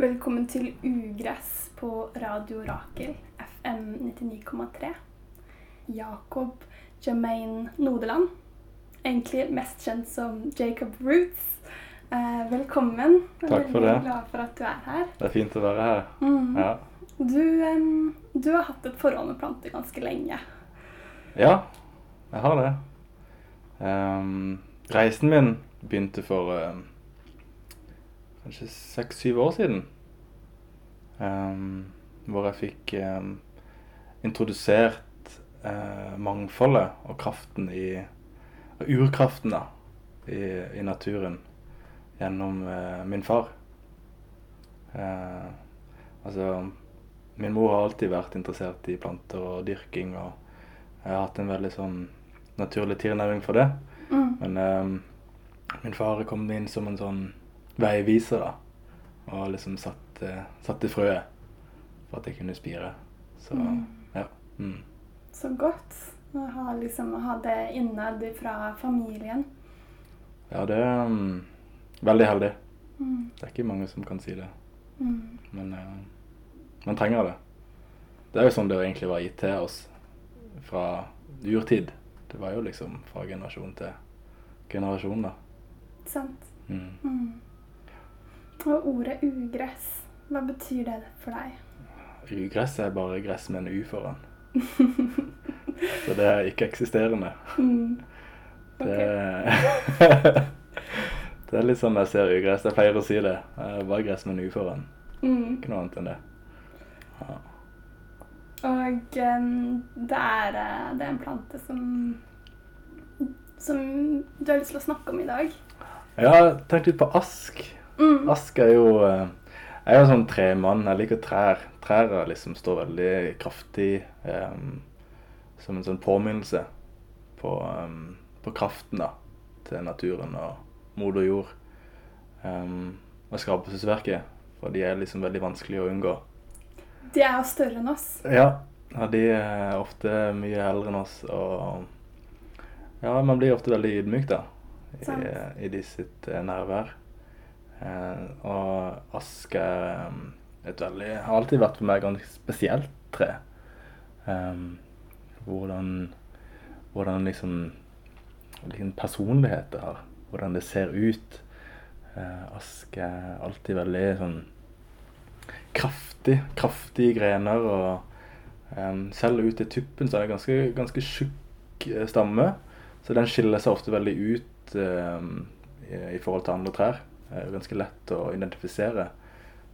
Velkommen til Ugress på Radio Rakel, FM 99,3. Jakob Jermaine Nodeland, egentlig mest kjent som Jacob Roots. Eh, velkommen. Takk for det. glad for at du er her. Det er fint å være her. Mm. Ja. Du, du har hatt et forhold med planter ganske lenge. ja, jeg har det. Um, reisen min begynte for ehm, kanskje seks-syv år siden. Um, hvor jeg fikk um, introdusert uh, mangfoldet og kraften i og Urkraften, da. I, i naturen. Gjennom uh, min far. Uh, altså Min mor har alltid vært interessert i planter og dyrking, og jeg har hatt en veldig sånn naturlig tilnærming for det. Mm. Men ehm, min far kom inn som en sånn veiviser, da. Og liksom satte, satte frøet for at jeg kunne spire. Så Mm. ja. Mm. Så godt å ha, liksom, ha det innad fra familien. Ja, det er um, veldig heldig. Mm. Det er ikke mange som kan si det. Mm. Men uh, man trenger det. Det er jo sånn det egentlig var gitt til oss fra urtid. Det var jo liksom fra generasjon til generasjon, da. Sant. Mm. Mm. Og ordet ugress, hva betyr det for deg? Ugress er bare gress med en U foran. Så det er ikke-eksisterende. Mm. Det, Ok. det er litt sånn jeg ser ugress. Jeg pleier å si det. Er bare gress med en U foran. Mm. Ikke noe annet enn det. Ja. Og det, er, eh, det er en plante som som du har lyst til å snakke om i dag. Jeg har tenkt litt på ask. Mm. Ask er jo eh, Jeg er jo sånn tremann. Jeg liker trær. Trær liksom står veldig kraftig um, som en sånn påminnelse på, um, på kraften da, til naturen og moder jord. Um, og skapelsesverket. For de er liksom veldig vanskelig å unngå. De er jo større enn oss. Ja, ja de er ofte mye eldre enn oss. Og ja, man blir ofte veldig ydmyk da, i, i de sitt eh, nærvær. Eh, og ask er um, et veldig Har alltid vært for meg ganske spesielt tre. Um, hvordan, hvordan liksom Hvilken personlighet det har. Hvordan det ser ut. Eh, ask er alltid veldig sånn kraftig. Kraftige grener. Og em, selv ut til tuppen så er det ganske, ganske tjukk eh, stamme. Så den skiller seg ofte veldig ut em, i, i forhold til andre trær. Er ganske lett å identifisere.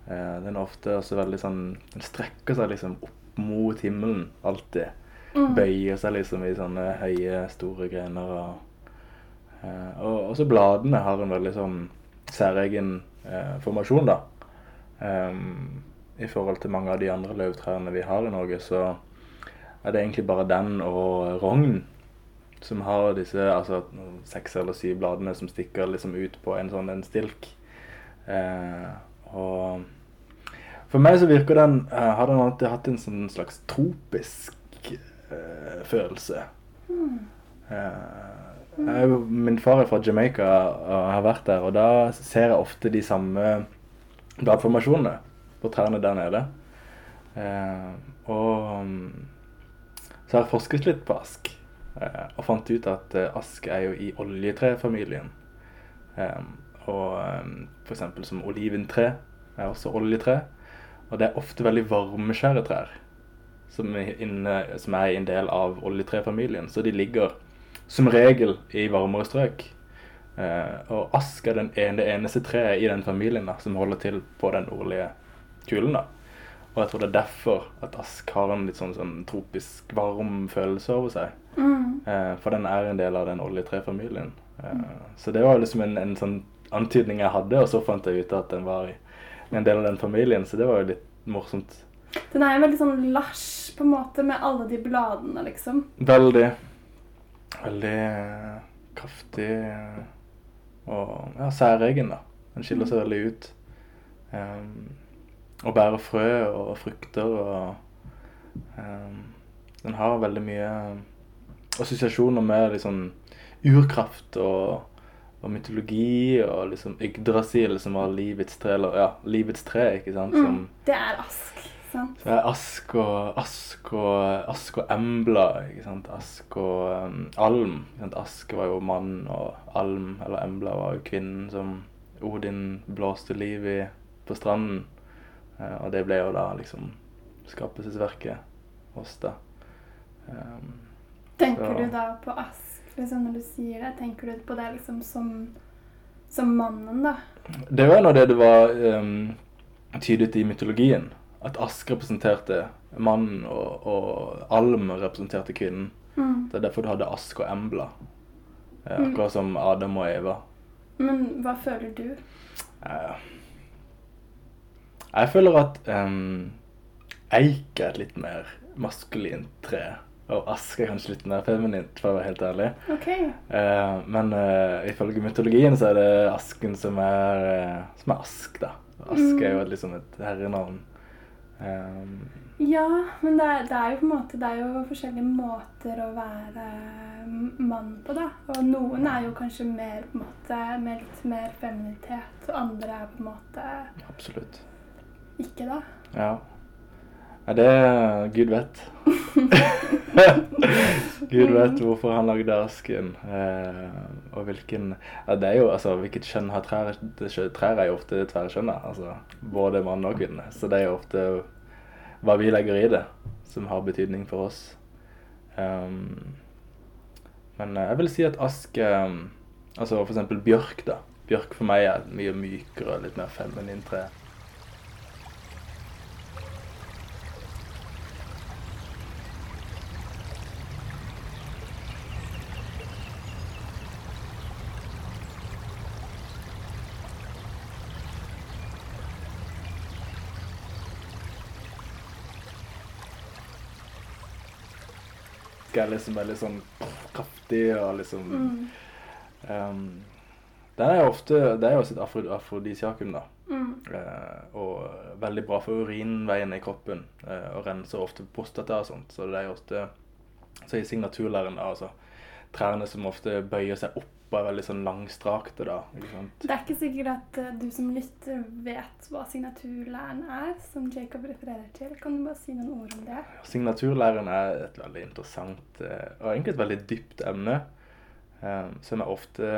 Eh, den er ofte også veldig sånn Den strekker seg liksom opp mot himmelen alltid. Mm. Bøyer seg liksom i sånne høye, store grener. Og, eh, og også bladene har en veldig sånn særegen eh, formasjon, da. Um, I forhold til mange av de andre løvtrærne vi har i Norge, så er det egentlig bare den og rogn som har disse altså seks eller syv bladene som stikker liksom ut på en sånn en stilk. Eh, og for meg så virker den eh, Har den alltid hatt en sånn slags tropisk eh, følelse. Mm. Eh, jeg min far er fra Jamaica og har vært der, og da ser jeg ofte de samme bladformasjonene på trærne der nede. Eh, og mm, så har jeg forsket litt på ask, og fant ut at eh, ask er jo i oljetrefamilien. Eh, og f.eks. for eksempel som oliventre er også oljetre. Og det er ofte veldig varmeskjære trær som som er en del av oljetrefamilien. Så de ligger som regel i varmere strøk. Eh, og ask er ene, det eneste treet i den familien da, som holder til på den nordlige kulen. da. Og jeg tror det er derfor at ask har en litt sånn, sånn tropisk varm følelse over seg. Mm. Eh, for den er en del av den oljetrefamilien. Eh, så det var liksom en, en sånn antydning jeg hadde, og så fant jeg ut at den var i, en del av den familien, så det var jo litt morsomt. Den er jo veldig sånn lasj på en måte med alle de bladene, liksom. Veldig. Veldig eh, kraftig og ja, særegen, da. Den skiller seg veldig ut. Um, og bærer frø og frukter og um, Den har veldig mye assosiasjoner med sånn urkraft og og mytologi, og liksom Yggdrasil, som var livets tre, eller ja, livets tre, ikke sant? Som, Mm. Det er ask, sant? Det er ask og ask og ask og embla, ikke sant. Ask og um, alm. Ikke sant? Ask var jo mann, og alm, eller embla, var jo kvinnen som Odin blåste liv i på stranden. Uh, og det ble jo da liksom skapelsesverket hos det. Um, Tenker Ja. du da på ask liksom, når du sier det? Tenker du på det liksom som, som mannen, da? Det var av det det var um, tydet i mytologien. At ask representerte mannen, og, og alm representerte kvinnen. Mm. Det er derfor du hadde ask og embla. Eh, Mm. akkurat som Adam og Eva. Men hva føler du? Eh, jeg føler at um, eik er et litt mer maskulint tre. Og ask er kanskje litt mer feminint, for å være helt ærlig. OK. Eh, men eh, ifølge mytologien så er det asken som er, eh, som er ask, da. Ask er jo et, liksom et herrenavn. Um, Ja, men det er, det er jo på en måte Det er jo forskjellige måter å være mann på, da. Og noen er jo kanskje mer på en måte med litt mer feminitet, og andre er på en måte absolutt. ikke, da. Ja. Ja det Gud vet. Gud vet hvorfor han lagde asken. Eh, og hvilken ja, det er jo, altså, Hvilket kjønn har trær? Trær er jo ofte tverrkjønna. Altså, både mann og kvinne. Så det er jo ofte hva vi legger i det, som har betydning for oss. Um, men eh, jeg vil si at ask um, Altså for eksempel bjørk, da. Bjørk for meg er et mye mykere, litt mer feminint tre. Er liksom veldig sånn kraftig og liksom Mm. um, Den er jo ofte Det er jo et afro, afrodisiakum, da. Mm. Uh, og veldig bra for urinveiene i kroppen. Uh, og renser ofte prostata og sånt. Så det er jo ofte Så i signaturlæren, altså Trærne som ofte bøyer seg opp er veldig sånn langstrakte, da. ikke sant? Det er ikke sikkert at eh, du som lytter vet hva signaturlæren er, som Jacob refererer til. Kan du bare si noen ord om det? Signaturlæren er et veldig interessant eh, og egentlig et veldig dypt emne. eh, som jeg ofte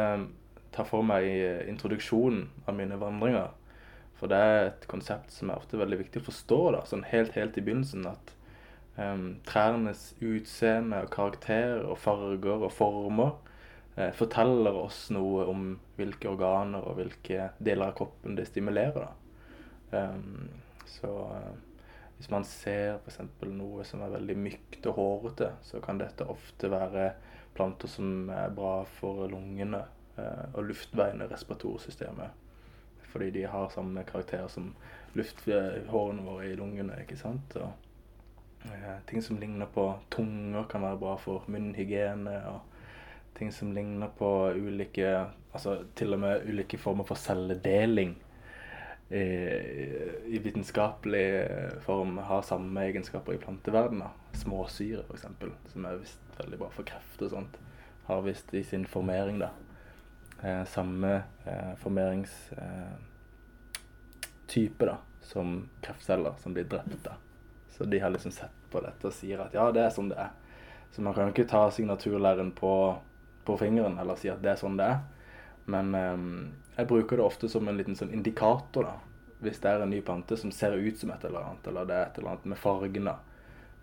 tar for meg i introduksjonen av mine vandringer. For det er et konsept som er ofte veldig viktig å forstå. da, sånn Helt helt i begynnelsen at um, trærnes utseende og karakter og farger og former forteller oss noe om hvilke organer og hvilke deler av kroppen det stimulerer. Em, så eh, hvis man ser f.eks. noe som er veldig mykt og hårete, så kan dette ofte være planter som er bra for lungene eh, og luftveiene respiratorsystemet. Fordi de har samme karakter som lufthårene våre i lungene. ikke sant? Og, eh, ting som ligner på tunger, kan være bra for munnhygiene. og ting som ligner på ulike Altså til og med ulike former for celledeling i, i vitenskapelig form har samme egenskaper i planteverdenen. Småsyre, f.eks., som er visst veldig bra for kreft og sånt, har visst i sin formering da eh, samme eh, formeringstype da som kreftceller som blir drept. da. Så de har liksom sett på dette og sier at ja, det er sånn det er. Så man kan jo ikke ta signaturlæren på, på fingeren eller si at det er sånn det er. Men eh, jeg bruker det ofte som en liten sånn indikator, da. Hvis det er en ny plante som ser ut som et eller annet, eller det er et eller annet med fargene.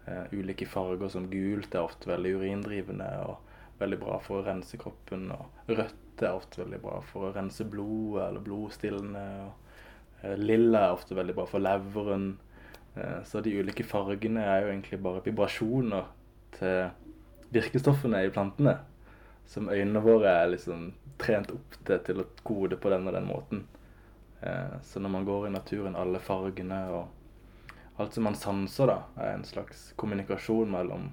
Eh, ulike farger som gult er ofte veldig urindrivende og veldig bra for å rense kroppen. Og rødt er ofte veldig bra for å rense blodet eller blodstillende. Og eh, lilla er ofte veldig bra for leveren. Eh, så de ulike fargene er jo egentlig bare vibrasjoner til virkestoffene i plantene. Som øynene våre er liksom trent opp til, til å kode på den og den måten. Eh, så når man går i naturen, alle fargene og alt som man sanser, da, er en slags kommunikasjon mellom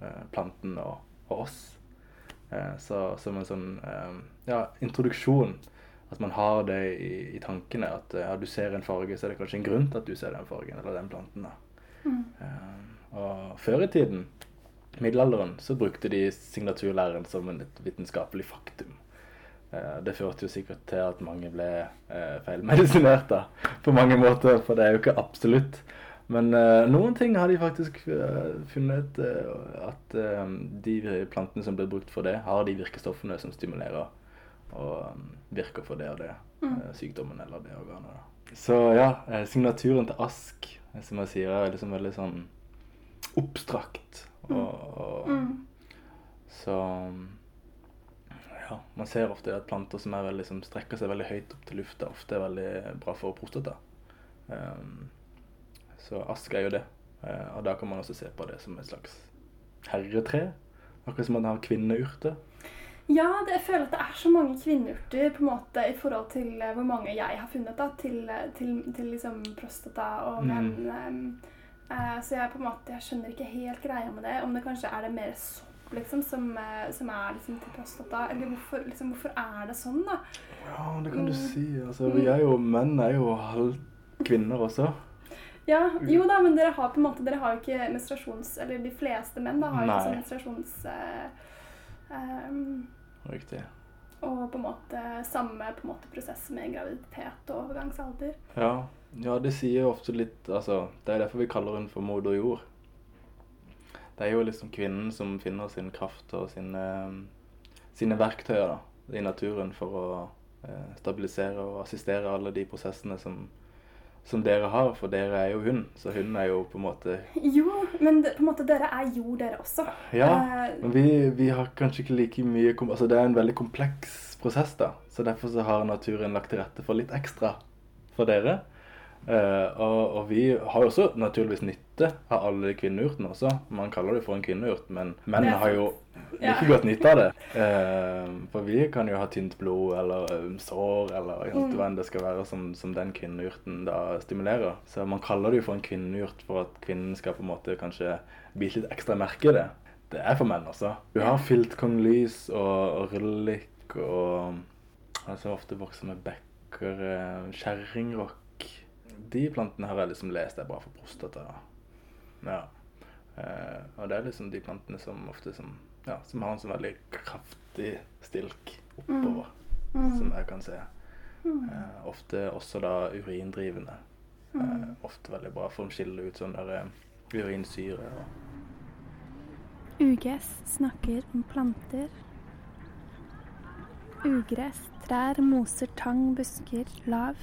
eh, planten og, og oss. Eh, så som en sånn eh, ja, introduksjon. At man har det i, i tankene. At ja, du ser en farge, så er det kanskje en grunn til at du ser den fargen eller den planten. da. Mm. Eh, og før i tiden, middelalderen, så brukte de signaturlæren som et vitenskapelig faktum. Eh, det førte jo sikkert til at mange ble eh, feilmedisinert da, på mange måter, for det er jo ikke absolutt. Men uh, noen ting har de faktisk uh, funnet uh, at de plantene som blir brukt for det, har de virkestoffene som stimulerer og um, virker for det og det mm. sykdommen eller det organet. Da. Så ja, signaturen til Ask, som jeg sier, er liksom veldig sånn oppstrakt. Mm. Og, og mm. Så ja, man ser ofte at planter som, veldig, som, strekker seg veldig høyt opp til lufta, ofte er veldig bra for prostata. Um, så ask er jo det. Uh, og da kan man også se på det som et slags herretre. Akkurat som man har kvinneurter. Ja, det, jeg føler at det er så mange kvinneurter på en måte i forhold til uh, hvor mange jeg har funnet da, til, uh, til, til liksom prostata og. Mm. Um, så jeg på en måte, jeg skjønner ikke helt greia med det. Om det kanskje er det mer sopp liksom, som, eh, som er liksom, til prostata? Eller hvorfor, liksom, hvorfor, er det sånn, da? Ja, det kan du mm. si. Altså, vi er jo, menn er jo halv kvinner også. Ja, jo da, men dere har på en måte Dere har jo ikke menstruasjons... Eller de fleste menn da har jo ikke sånn menstruasjons... Uh, um, Riktig. Og på en måte samme på en måte, prosess med graviditet og overgangsalder. Ja. Ja, det sier jo ofte litt Altså, det er derfor vi kaller hun for moder jord det er jo liksom kvinnen som finner sin kraft og sine, sine verktøyer da, i naturen for å eh, stabilisere og assistere alle de prosessene som, som dere har, for dere er jo hun, så hun er jo på en måte Jo, men på en måte dere er jord, dere også. Ja, uh, men vi, vi, har kanskje ikke like mye Altså det er en veldig kompleks prosess, da. Så derfor så har naturen lagt til rette for litt ekstra for dere. Uh, og, og, vi har jo også naturligvis nytte av alle kvinneurtene også. Man kaller det for en kvinneurt, men menn har jo ikke godt nytte av det. Uh, for vi kan jo ha tynt blod eller um, sår eller mm. hva enn det skal være som, som den kvinneurten da stimulerer. Så man kaller det jo for en kvinneurt for at kvinnen skal på en måte kanskje bite litt ekstra merke i det. Det er for menn også. Du har filtkonglys og, og rullik og altså ofte vokser med bekker, uh, kjerringrock de plantene har jeg liksom lest er bra for prostata. Ja. Eh, og det er liksom de plantene som ofte som, ja, som har en sånn veldig kraftig stilk oppover, mm. Mm. som jeg kan se. Mm. Eh, ofte også da urindrivende. Eh, mm. ofte veldig bra for å skille ut sånn der eh, urinsyre. UGS snakker om planter. Ugress, trær, moser, tang, busker, lav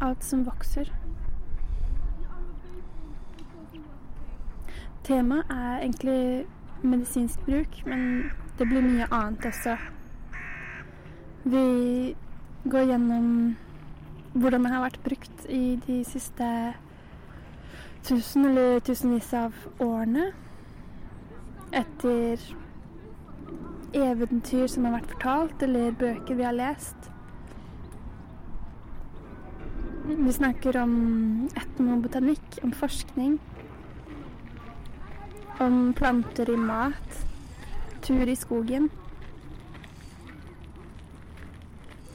alt som vokser. Temaet er egentlig medisinsk bruk, men det blir mye annet også. Vi går gjennom hvordan det har vært brukt i de siste tusen eller tusenvis av årene. Etter eventyr som har vært fortalt, eller bøker vi har lest. Vi snakker om etnobotanikk, om forskning. Om planter i mat, tur i skogen.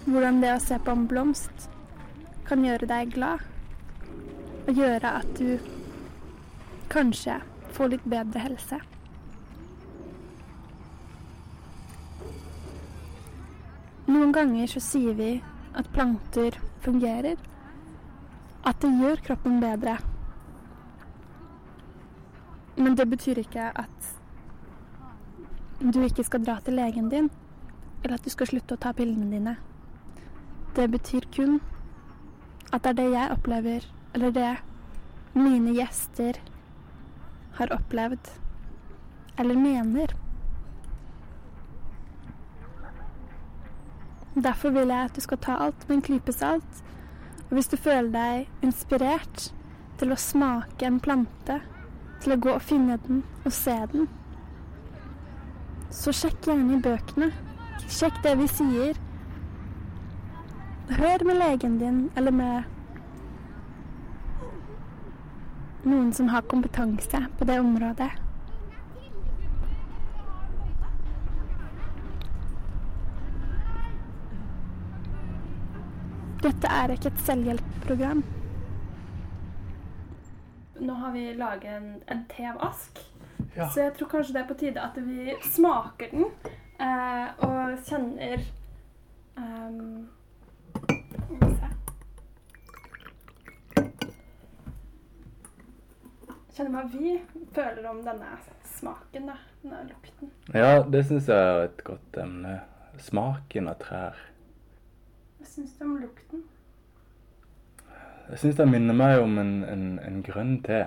Hvordan det å se på en blomst kan gjøre deg glad. Og gjøre at du kanskje får litt bedre helse. Noen ganger så sier vi at planter fungerer at det gjør kroppen bedre. Men det betyr ikke at du ikke skal dra til legen din, eller at du skal slutte å ta pillene dine. Det betyr kun at det er det jeg opplever, eller det mine gjester har opplevd, eller mener. Derfor vil jeg at du skal ta alt med en klype salt og hvis du føler deg inspirert til å smake en plante, til å gå og finne den og se den, så sjekk gjerne i bøkene. Sjekk det vi sier. Hør med legen din eller med noen som har kompetanse på det området. Dette er ikke et selvhjelpprogram. Nå har vi laget en, en te av ask, ja. så jeg tror kanskje det er på tide at vi smaker den. eh, og kjenner um, Kjenner hva vi føler om denne smaken, da. Denne lukten. Ja, det syns jeg er et godt emne. Smaken av trær. Hva syns du om lukten? Jeg syns det minner meg om en, en, en grønn te.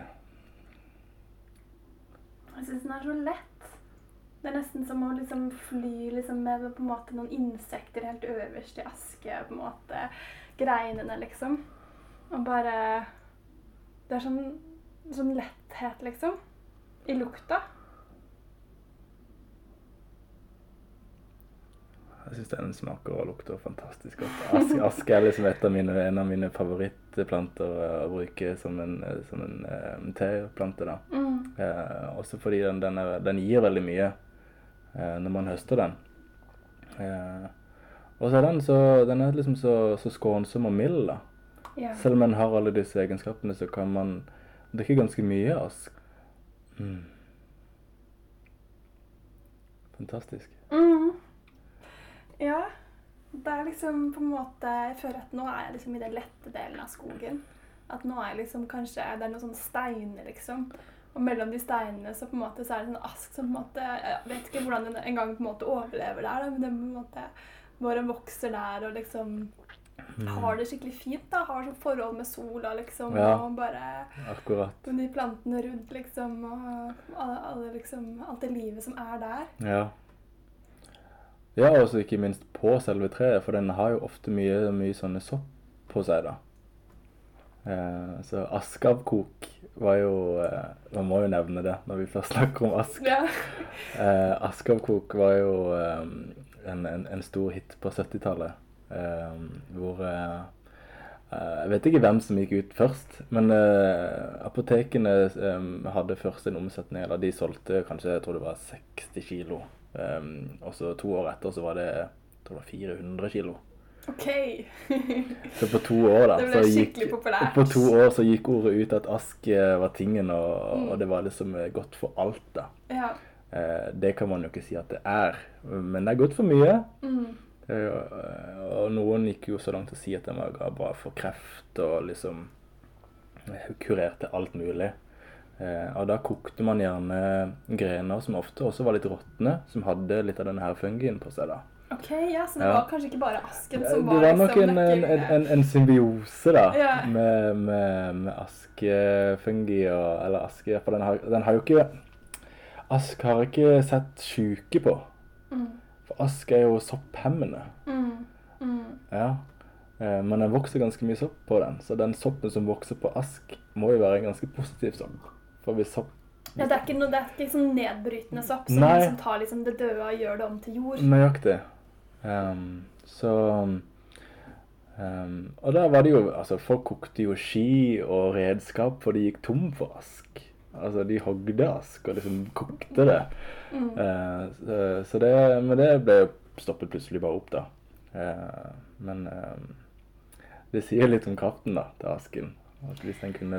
Jeg syns den er så lett. Det er nesten som å liksom fly liksom med måte noen insekter helt øverst i aske. på en måte Greinene, liksom. Og bare Det er sånn, sånn letthet, liksom. I lukta. Jeg syns den smaker og lukter fantastisk godt. Aske, aske er liksom av mine, en av mine favorittplanter å bruke som en, som en eh, teplante. da. Mm. Eh, også fordi den, den, er, den gir veldig mye eh, når man høster den. Eh, og så er den, så, den er liksom så, så skånsom og mild. da. Ja. Selv om den har alle disse egenskapene, så kan man drikke ganske mye ask. Mm. Fantastisk. Mm. Ja. Det er liksom på en måte Jeg føler at nå er jeg liksom i den lette delen av skogen. At nå er jeg liksom kanskje Det er noen sånne steiner, liksom. Og mellom de steinene så på en måte så er det sånn ask som på en måte Jeg vet ikke hvordan den engang på en måte overlever der, da, men den på en måte bare vokser der og liksom har det skikkelig fint. da, Har sånn forhold med sola, liksom. Ja. Og bare Akkurat. med de plantene rundt, liksom. Og alle, alle, liksom, alt det livet som er der. Ja. Ja, og ikke minst på selve treet, for den har jo ofte mye, mye sånne sopp på seg, da. Eh, så askavkok var jo eh, Man må jo nevne det når vi først snakker om ask. Ja. Eh, askavkok var jo eh, en, en, en stor hit på 70-tallet. Eh, hvor eh, Jeg vet ikke hvem som gikk ut først, men eh, apotekene eh, hadde først en omsetning, eller de solgte kanskje jeg tror det var 60 kilo. Eh, og så to år etter så var det, tror det var 400 kilo. OK. Så på to år da, Det ble så gikk, populært. på to år så gikk ordet ut at ask eh, var tingen, og, Mm. og det var liksom eh, godt for alt da. ja. Uh, det kan man jo ikke si at det er, men det er godt for mye. Mm. Uh, og noen gikk jo så langt til å si at den var bra for kreft og liksom kurerte alt mulig. Eh, og da kokte man gjerne grener som ofte også var litt råtne, som hadde litt av denne her fungien på seg da. OK, ja, så det Ja. var kanskje ikke bare asken som var var, nok liksom en, en, en, en, en symbiose da, Ja. med, med, med askefungi og Eller aske For den har, den har jo ikke Ask har ikke sett sjuke på. Mm. For ask er jo sopphemmende. Mm. Mm. Ja. Eh, Men den vokser ganske mye sopp på den, så den soppen som vokser på ask, må jo være en ganske positiv sopp. For hvis sopp Ja, det er ikke, noe, det er ikke sånn nedbrytende sopp som, Nei. liksom tar liksom det døde og gjør det om til jord. Nøyaktig. Um, så um, Og der var det jo Altså, folk kokte jo ski og redskap, for de gikk tom for ask. Altså, de hogde ask og liksom kokte det. Mm. Uh, så, så det Men det ble jo stoppet plutselig bare opp, da. Uh, men ehm, det sier litt om kraften, da, til asken. At hvis den kunne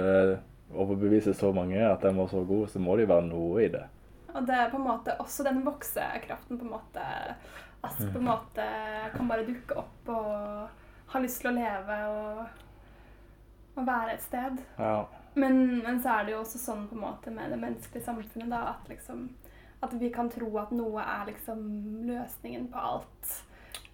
overbevise så mange at den var så god, så må det jo være noe i det. Og det er på en måte også den voksekraften på en måte Ask på en måte kan bare dukke opp og ha lyst til å leve og, og være et sted. Ja. Men, men så er det jo også sånn på en måte med det menneskelige samfunnet da, at liksom at vi kan tro at noe er liksom løsningen på alt.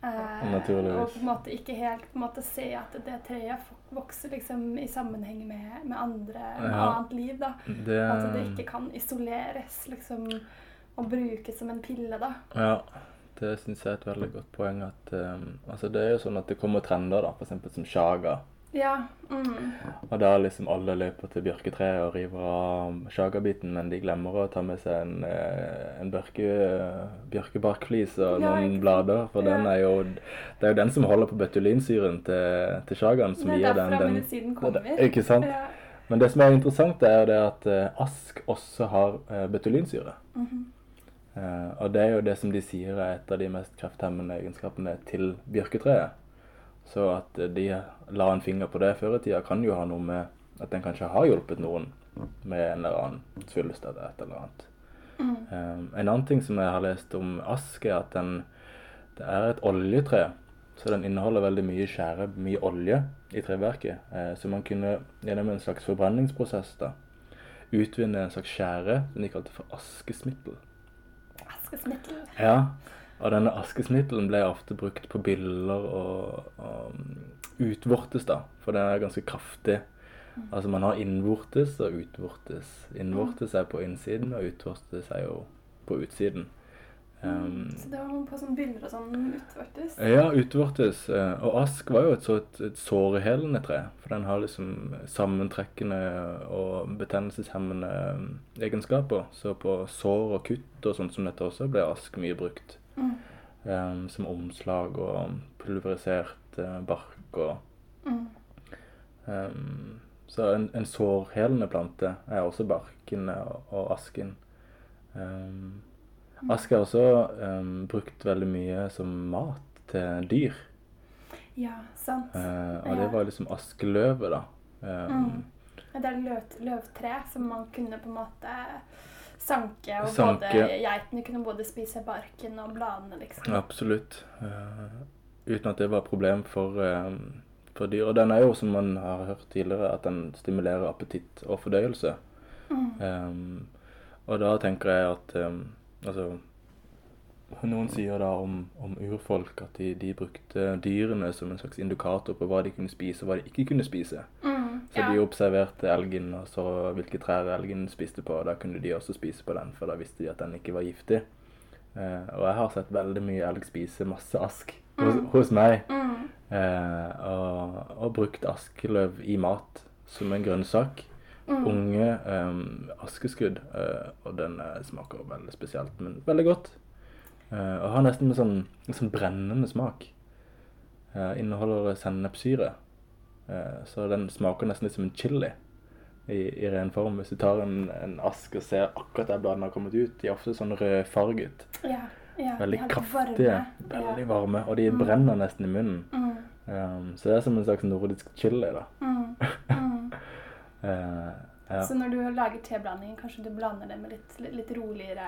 Eh, og på en måte ikke helt på en måte se at det treet vokser liksom i sammenheng med, med andre, med Ja. annet liv. da. Det, At det ikke kan isoleres liksom, og brukes som en pille. da. Ja, det syns jeg er et veldig godt poeng. At, um, altså det er jo sånn at det kommer trender, da, f.eks. som shaga. Ja. Mm. Og da liksom alle løper til bjørketreet og river av sjagabiten, men de glemmer å ta med seg en, eh, en bjørke, bjørkebarkflis og Ja, noen blader. For den er jo, det er jo den som holder på betulinsyren til, til sjagaen. som gir den, den medisinen kommer. Ikke sant? Ja. Men det som er interessant, er jo det at eh, ask også har betulinsyre. betulinsyre. -hmm. uh, og det er jo det som de sier er et av de mest krefthemmende egenskapene til bjørketreet. Så at de la en finger på det før i tida, kan jo ha noe med at den kanskje har hjulpet noen med en eller annen svulst eller et eller annet. Mm. Um, en annen ting som jeg har lest om ask, er at den, det er et oljetre. Så den inneholder veldig mye skjære, mye olje i treverket. Eh, så man kunne gjennom en slags forbrenningsprosess da, utvinne en slags skjære som de kalte for askesmittel. Askesmittel. Ja, og denne askesnittelen ble ofte brukt på biller og, og utvortes, da. For det er ganske kraftig. Altså man har innvortes og utvortes. Innvortes er på innsiden, og utvortes er jo på utsiden. Um, Så det var på sånn biller og sånn utvortes? ja, utvortes. eh, Og ask var jo et, så et, et sårehelende tre. For den har liksom sammentrekkende og betennelseshemmende um, egenskaper. Så på sår og kutt og sånt som dette også ble ask mye brukt. Mm. Um, som omslag og pulverisert uh, bark og Mm. um, Så en, en sårhelende plante er også barken og, og asken. Um, ask er også brukt veldig mye som mat til dyr. Ja, sant. Uh, og det var liksom askeløvet, da. Um, Mm. Det er løv, løvtre som man kunne på en måte sanke, og Sanke. både geitene kunne både spise barken og bladene, liksom. Absolutt. Uh, uten at det var et problem for, uh, for dyr. Og den er jo, som man har hørt tidligere, at den stimulerer appetitt og fordøyelse. Mm. Um, og da tenker jeg at um, Altså Noen sier da om, om urfolk at de, de brukte dyrene som en slags indikator på hva de kunne spise og hva de ikke kunne spise. Mm. Så de observerte elgen og så hvilke trær elgen spiste på. og Da kunne de også spise på den, for da visste de at den ikke var giftig. Uh, og jeg har sett veldig mye elg spise masse ask hos, Mm. hos meg. Mm. Uh, og, og brukt askeløv i mat som en grønnsak. Mm. Unge um, askeskudd. Uh, og den smaker veldig spesielt, men veldig godt. Og har nesten en sånn, en sånn brennende smak. Eh, inneholder sennepssyre. Eh, så den smaker nesten litt som en chili i, i ren form. Hvis du tar en, en ask og ser akkurat der bladene har kommet ut, de er ofte sånn rødfarget. Ja, ja. Veldig kraftige. varme. Veldig Ja. varme. Og de Mm. brenner nesten i munnen. Mm. Um, så det er som en slags nordisk chili, da. Mm. Eh, ja. Så når du lager teblandingen, kanskje du blander det med litt, litt, litt roligere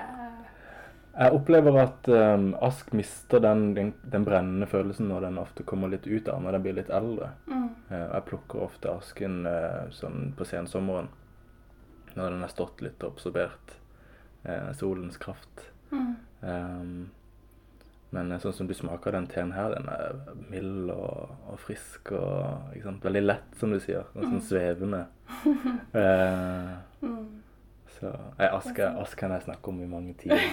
Jeg opplever at um, ask mister den, den, den brennende følelsen når den ofte kommer litt ut av når den blir litt eldre. mm. Uh, jeg plukker ofte asken uh, sånn på sensommeren når den har stått litt og absorbert uh, solens kraft. Mm. Um, men sånn som du smaker den teen her, den er mild og, og frisk og veldig lett, som du sier. Sånn, sånn svevende. Eh, Mm. Så nei, Aska, Aska ask kan jeg snakke om i mange timer.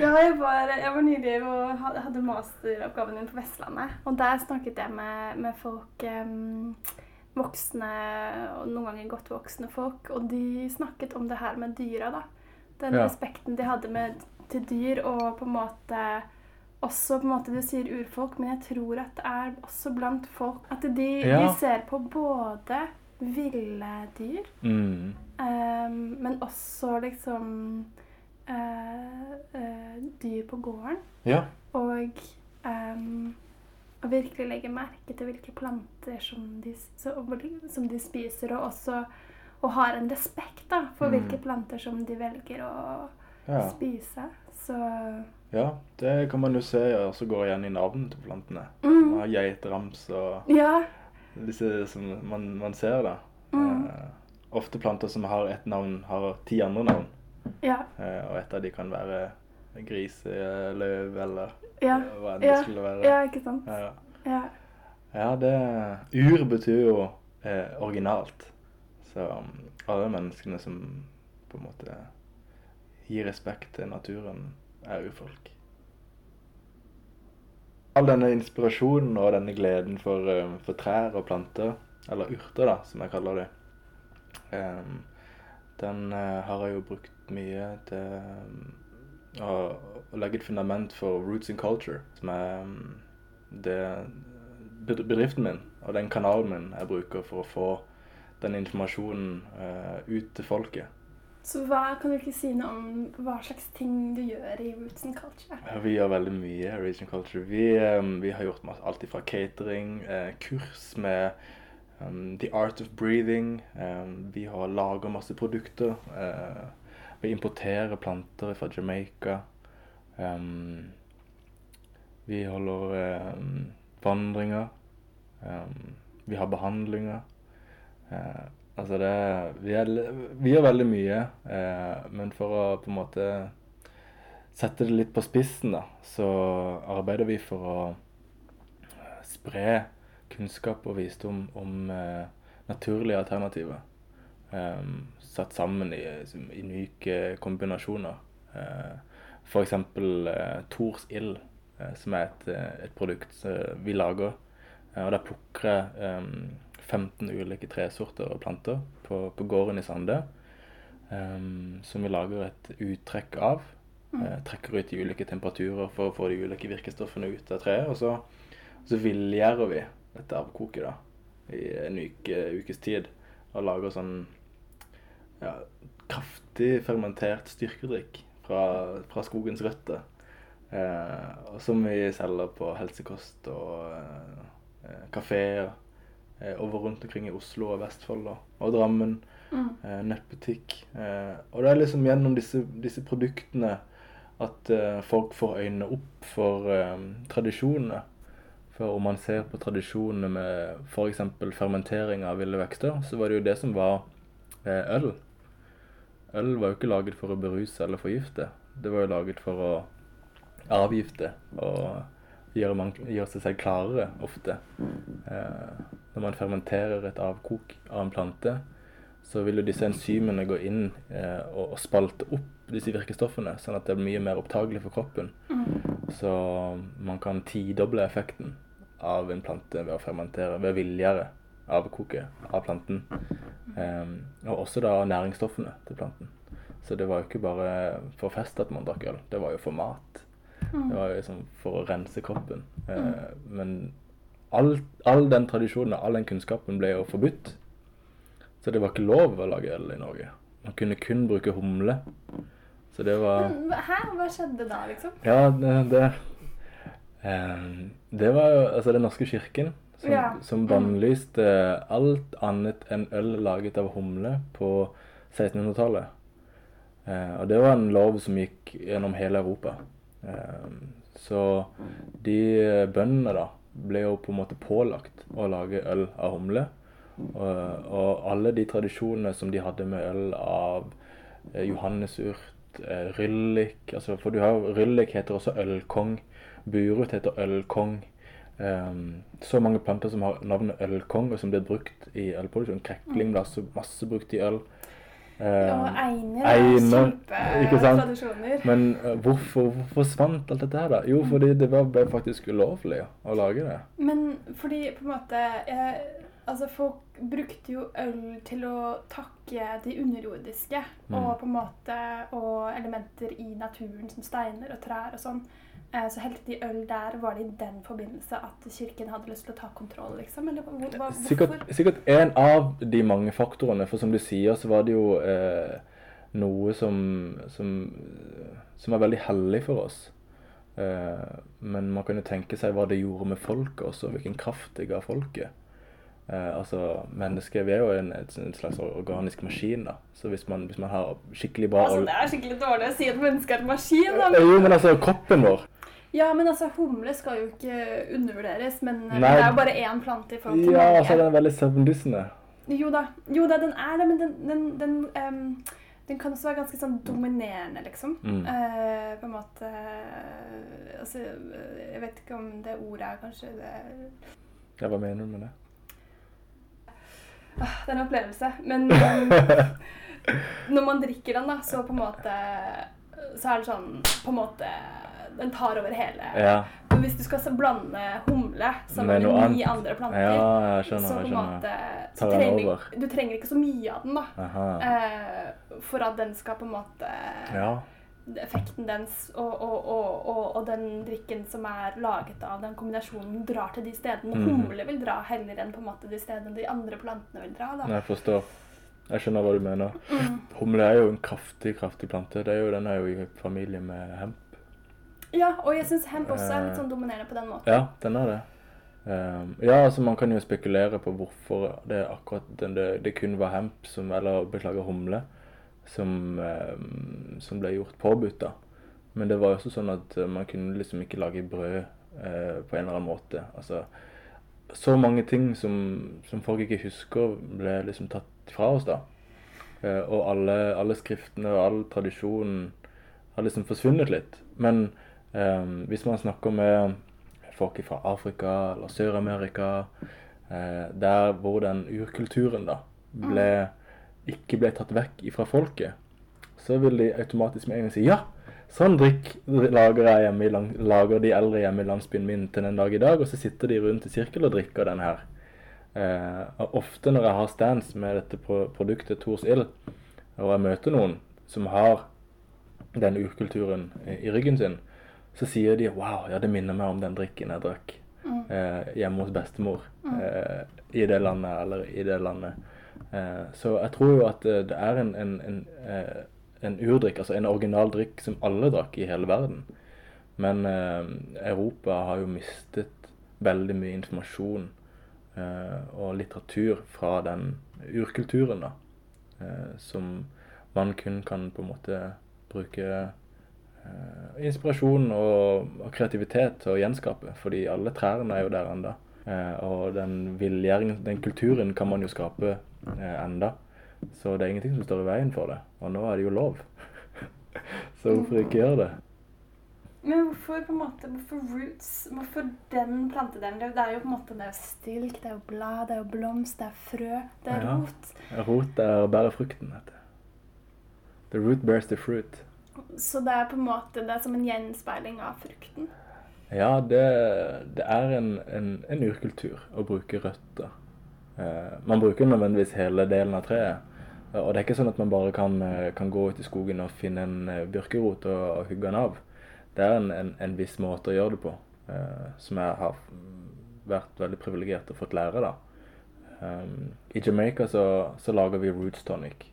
Ja, jeg var, jeg var nylig og had- hadde masteroppgaven min på Vestlandet. Og der snakket jeg med, med folk um, Voksne og noen ganger godt voksne folk. Og de snakket om det her med dyra, da. Den Ja. respekten de hadde med, til dyr, og på en måte også på en måte Du sier urfolk, men jeg tror at det er også blant folk At de, Ja. de ser på både ville dyr Mm. Um, men også liksom uh, uh, dyr på gården. Ja. Og um, å virkelig legge merke til hvilke planter som de, så, som de spiser, og også og har en respekt da, for Mm. hvilke planter som de velger å ja. spise. Så Ja, det kan man jo se også går igjen i navnene til plantene. mm, Man har geitrams og Ja. Disse som man, man ser da. Mm. Eh, ofte planter som har ett navn, har ti andre navn. Ja. Eh, og et av de kan være griseløv eller Ja. hva enn det Ja. skulle være. ja, ikke sant? Ja. Ja. ja, det Ur betyr jo eh, originalt. Så um, alle menneskene som på en måte gir respekt til naturen, er urfolk. All denne inspirasjonen og denne gleden for, eh, for trær og planter, eller urter, da, som jeg kaller det, um, den uh, har jeg jo brukt mye til um, å, å legge et fundament for Roots in Culture, som er um, det bedriften min og den kanalen min jeg bruker for å få den informasjonen uh, ut til folket. Så hva, kan du ikke si noe om hva slags ting du gjør i Roots and Culture? Ja, vi gjør veldig mye i Region Culture. Vi, um, vi har gjort alt fra catering, eh, kurs med um, The Art of Breathing. Um, vi har laget masse produkter. Eh, vi importerer planter fra Jamaica. Vi holder vandringer. Vi har behandlinger. Uh, altså det vi, gjør veldig mye, eh, men for å på en måte sette det litt på spissen, da, så arbeider vi for å spre kunnskap og visdom om eh, naturlige alternativer. Eh, satt sammen i, i myke kombinasjoner. Eh, F.eks. Eh, Tors ild, uh, som er et, et produkt vi lager. og Der plukker jeg 15 ulike tresorter og planter på, på gården i Sande. Um, som vi lager et uttrekk av. Mm. trekker ut i ulike temperaturer for å få de ulike virkestoffene ut av treet. Og så, så villgjærer vi dette avkoket da, i en uke, ukes tid. Og lager sånn ja, kraftig fermentert styrkedrikk fra, fra skogens røtter. Eh, som vi selger på helsekost og eh, kafeer over rundt omkring i Oslo og Vestfold og, og Drammen. Mm. Eh, nettbutikk. Eh, og det er liksom gjennom disse, disse produktene at eh, folk får øynene opp for tradisjonene. For om man ser på tradisjonene med f.eks. fermentering av ville vekster, så var det jo det som var øl. Øl var jo ikke laget for å beruse eller forgifte. Det var jo laget for å avgifte og gjøre, man, gjør seg selv klarere ofte. Eh, når man fermenterer et avkok av en plante, så vil jo disse enzymene gå inn eh, og, og, spalte opp disse virkestoffene, sånn at det blir mye mer opptagelig for kroppen. Mm. Så man kan tidoble effekten av en plante ved å fermentere, ved å villgjøre avkoke av planten. Eh, og også da næringsstoffene til planten. Så det var jo ikke bare for fest at man drakk øl, det var jo for mat. Mm. Det var liksom for å rense kroppen. Uh, men all, all, den tradisjonen all den kunnskapen ble jo forbudt. Så det var ikke lov å lage øl i Norge. Man kunne kun bruke humle. Så det var Hæ? Hva skjedde da, liksom? Ja, det, det, um, det var jo altså Den norske kirken som, ja. som bannlyste alt annet enn øl laget av humle på 1600-tallet. Eh, og det var en lov som gikk gjennom hele Europa. Eh, så de bøndene da ble jo på en måte pålagt å lage øl av humle. Og alle de tradisjonene som de hadde med øl av eh, johannesurt, eh, ryllik altså, For du har ryllik heter også ølkong. Burut heter ølkong. Um, så mange planter som har navnet ølkong, og som blir brukt i ølproduksjon. Krekling blir altså masse brukt i øl. Uh, ja, einer er kjempetradisjoner. Men uh, hvorfor, hvorfor forsvant alt dette her, da? Jo, fordi det ble faktisk ulovlig å lage det. Men fordi på en måte jeg, Altså, folk brukte jo øl til å takke de underjordiske, mm. og på en måte Og elementer i naturen som steiner og trær og sånn. Eh, så helte de øl der. Var det i den forbindelse at kirken hadde lyst til å ta kontroll, liksom? Eller hva? Sikkert, sikkert en av de mange faktorene. For som du sier, så var det jo eh, noe som, som, som var veldig hellig for oss. Eh, men man kan jo tenke seg hva det gjorde med folket også, hvilken kraft det ga folket. Eh, altså, Mennesket vi er jo en, en, slags organisk maskin. da. Så hvis man, hvis man har skikkelig bra Altså, Det er skikkelig dårlig å si at mennesket er en maskin. da. Eh, jo, men altså, kroppen vår ja, men altså, humle skal jo ikke undervurderes, men, Nei. det er jo bare én plante i forhold til Ja, altså, den er veldig søvndyssende. Jo da, jo da, den er det, men den, den, den, um, den kan også være ganske sånn dominerende, liksom. Mm. Uh, på en måte uh, Altså, jeg vet ikke om det ordet er kanskje det Ja, hva mener du med det? Uh, det er en opplevelse. Men um, når man drikker den, da, så på en måte Så er det sånn På en måte den tar over hele. Ja. Men hvis du skal blande humle sammen med ni andre planter, ja, skjønner, så på en måte trenger, du trenger ikke så mye av den da, eh, for at den skal på en måte ja. Effekten dens og, og, og, og, den drikken som er laget av den kombinasjonen, drar til de stedene mm. humle vil dra, heller enn på en måte de stedene de andre plantene vil dra. da. Jeg forstår. Jeg skjønner hva du mener. Mm. Humle er jo en kraftig kraftig plante. Det er jo, den er jo i familie med hemp. Ja, og jeg syns hemp også er litt sånn dominerende på den måten. Ja, den er det. Um, ja, altså man kan jo spekulere på hvorfor det akkurat den, det, det, kun var hemp som Eller beklager, humle som, eh, som ble gjort påbudt. da. Men det var jo også sånn at eh, man kunne liksom ikke lage brød eh, på en eller annen måte. Altså, så mange ting som, som folk ikke husker, ble liksom tatt fra oss da. Eh, og alle, alle skriftene og all tradisjonen har liksom forsvunnet litt. Men eh, hvis man snakker med folk fra Afrika eller Sør-Amerika, eh, der hvor den urkulturen da ble, ikke ble tatt vekk fra folket, så vil de automatisk med en gang si ja, sånn drikk lager, jeg hjemme lager de eldre hjemme i landsbyen min til den dag i dag, og så sitter de rundt i sirkel og drikker den her. Eh, og ofte når jeg har stands med dette produktet Tors Ild, og jeg møter noen som har den urkulturen i, i ryggen sin, så sier de wow, ja, det minner meg om den drikken jeg drakk eh, hjemme hos bestemor eh, i det landet eller i det landet. Eh, så jeg tror jo at eh, det er en, en, en, eh, en urdrikk, altså en original drikk som alle drakk i hele verden. Men Europa har jo mistet veldig mye informasjon og litteratur fra den urkulturen, da. Som man kun kan på en måte bruke inspirasjon og, og kreativitet til å gjenskape. Fordi alle trærne er jo der ennå. Og den villgjæringen, den kulturen kan man jo skape eh, enda. Så det er ingenting som står i veien for det. Og nå er det jo lov. Så hvorfor ikke gjøre det? Men hvorfor på en måte, hvorfor roots? Hvorfor den plantedelen? Det er jo på en måte det er stilk, det er jo blad, det er jo blomst, det er frø, det er Ja. rot. Rot er å bære frukten, heter det. The root bears the fruit. Så det er på en måte det er som en gjenspeiling av frukten. Ja, det, det er en, en, en urkultur å bruke røtter. Eh, man bruker nødvendigvis hele delen av treet. Eh, Og det er ikke sånn at man bare kan, eh, kan gå ut i skogen og finne en bjørkerot og, og hugge den av. Det er en, en, en viss måte å gjøre det på, eh, som jeg har vært veldig privilegert og fått lære. da. Um, I Jamaica så, så lager vi roots tonic.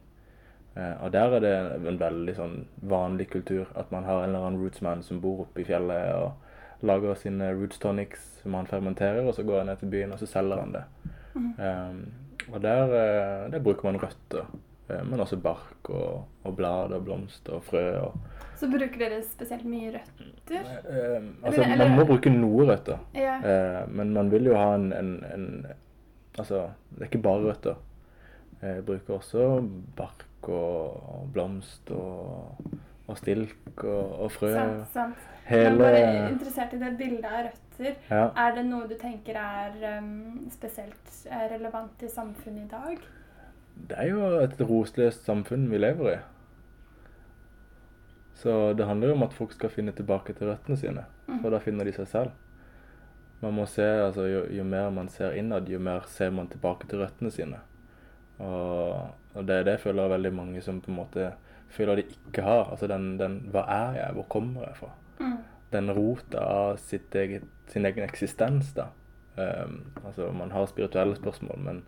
Eh, og der er det en veldig sånn vanlig kultur at man har en eller annen rootsman som bor oppe i fjellet og lager sine roots tonics som han fermenterer, og så går han ned til byen og så selger han det. Um, og der, eh, der bruker man røtter, eh, men også bark og, og blad og blomster og frø. Og, Så bruker dere spesielt mye røtter. Um, altså, Eller- eller- man må bruke noe røtter, Ja. uh, men man vil jo ha en, en, en Altså, det er ikke bare røtter. Jeg bruker også bark og, og blomst og, og stilk og, og frø. Sant, sant. Jeg er bare interessert i det bildet av røtter. ja. Er det noe du tenker er um, spesielt relevant i samfunnet i dag? Det er jo et rosløst samfunn vi lever i. Så det handler jo om at folk skal finne tilbake til røttene sine. For da finner de seg selv. Man må se, altså jo, jo mer man ser innad, jo mer ser man tilbake til røttene sine. Og, og det er det jeg føler veldig mange som på en måte føler de ikke har. Altså den, den Hva er jeg? Hvor kommer jeg fra? Mm. den rota av sitt eget, sin egen eksistens, da. Um, altså, man har spirituelle spørsmål, men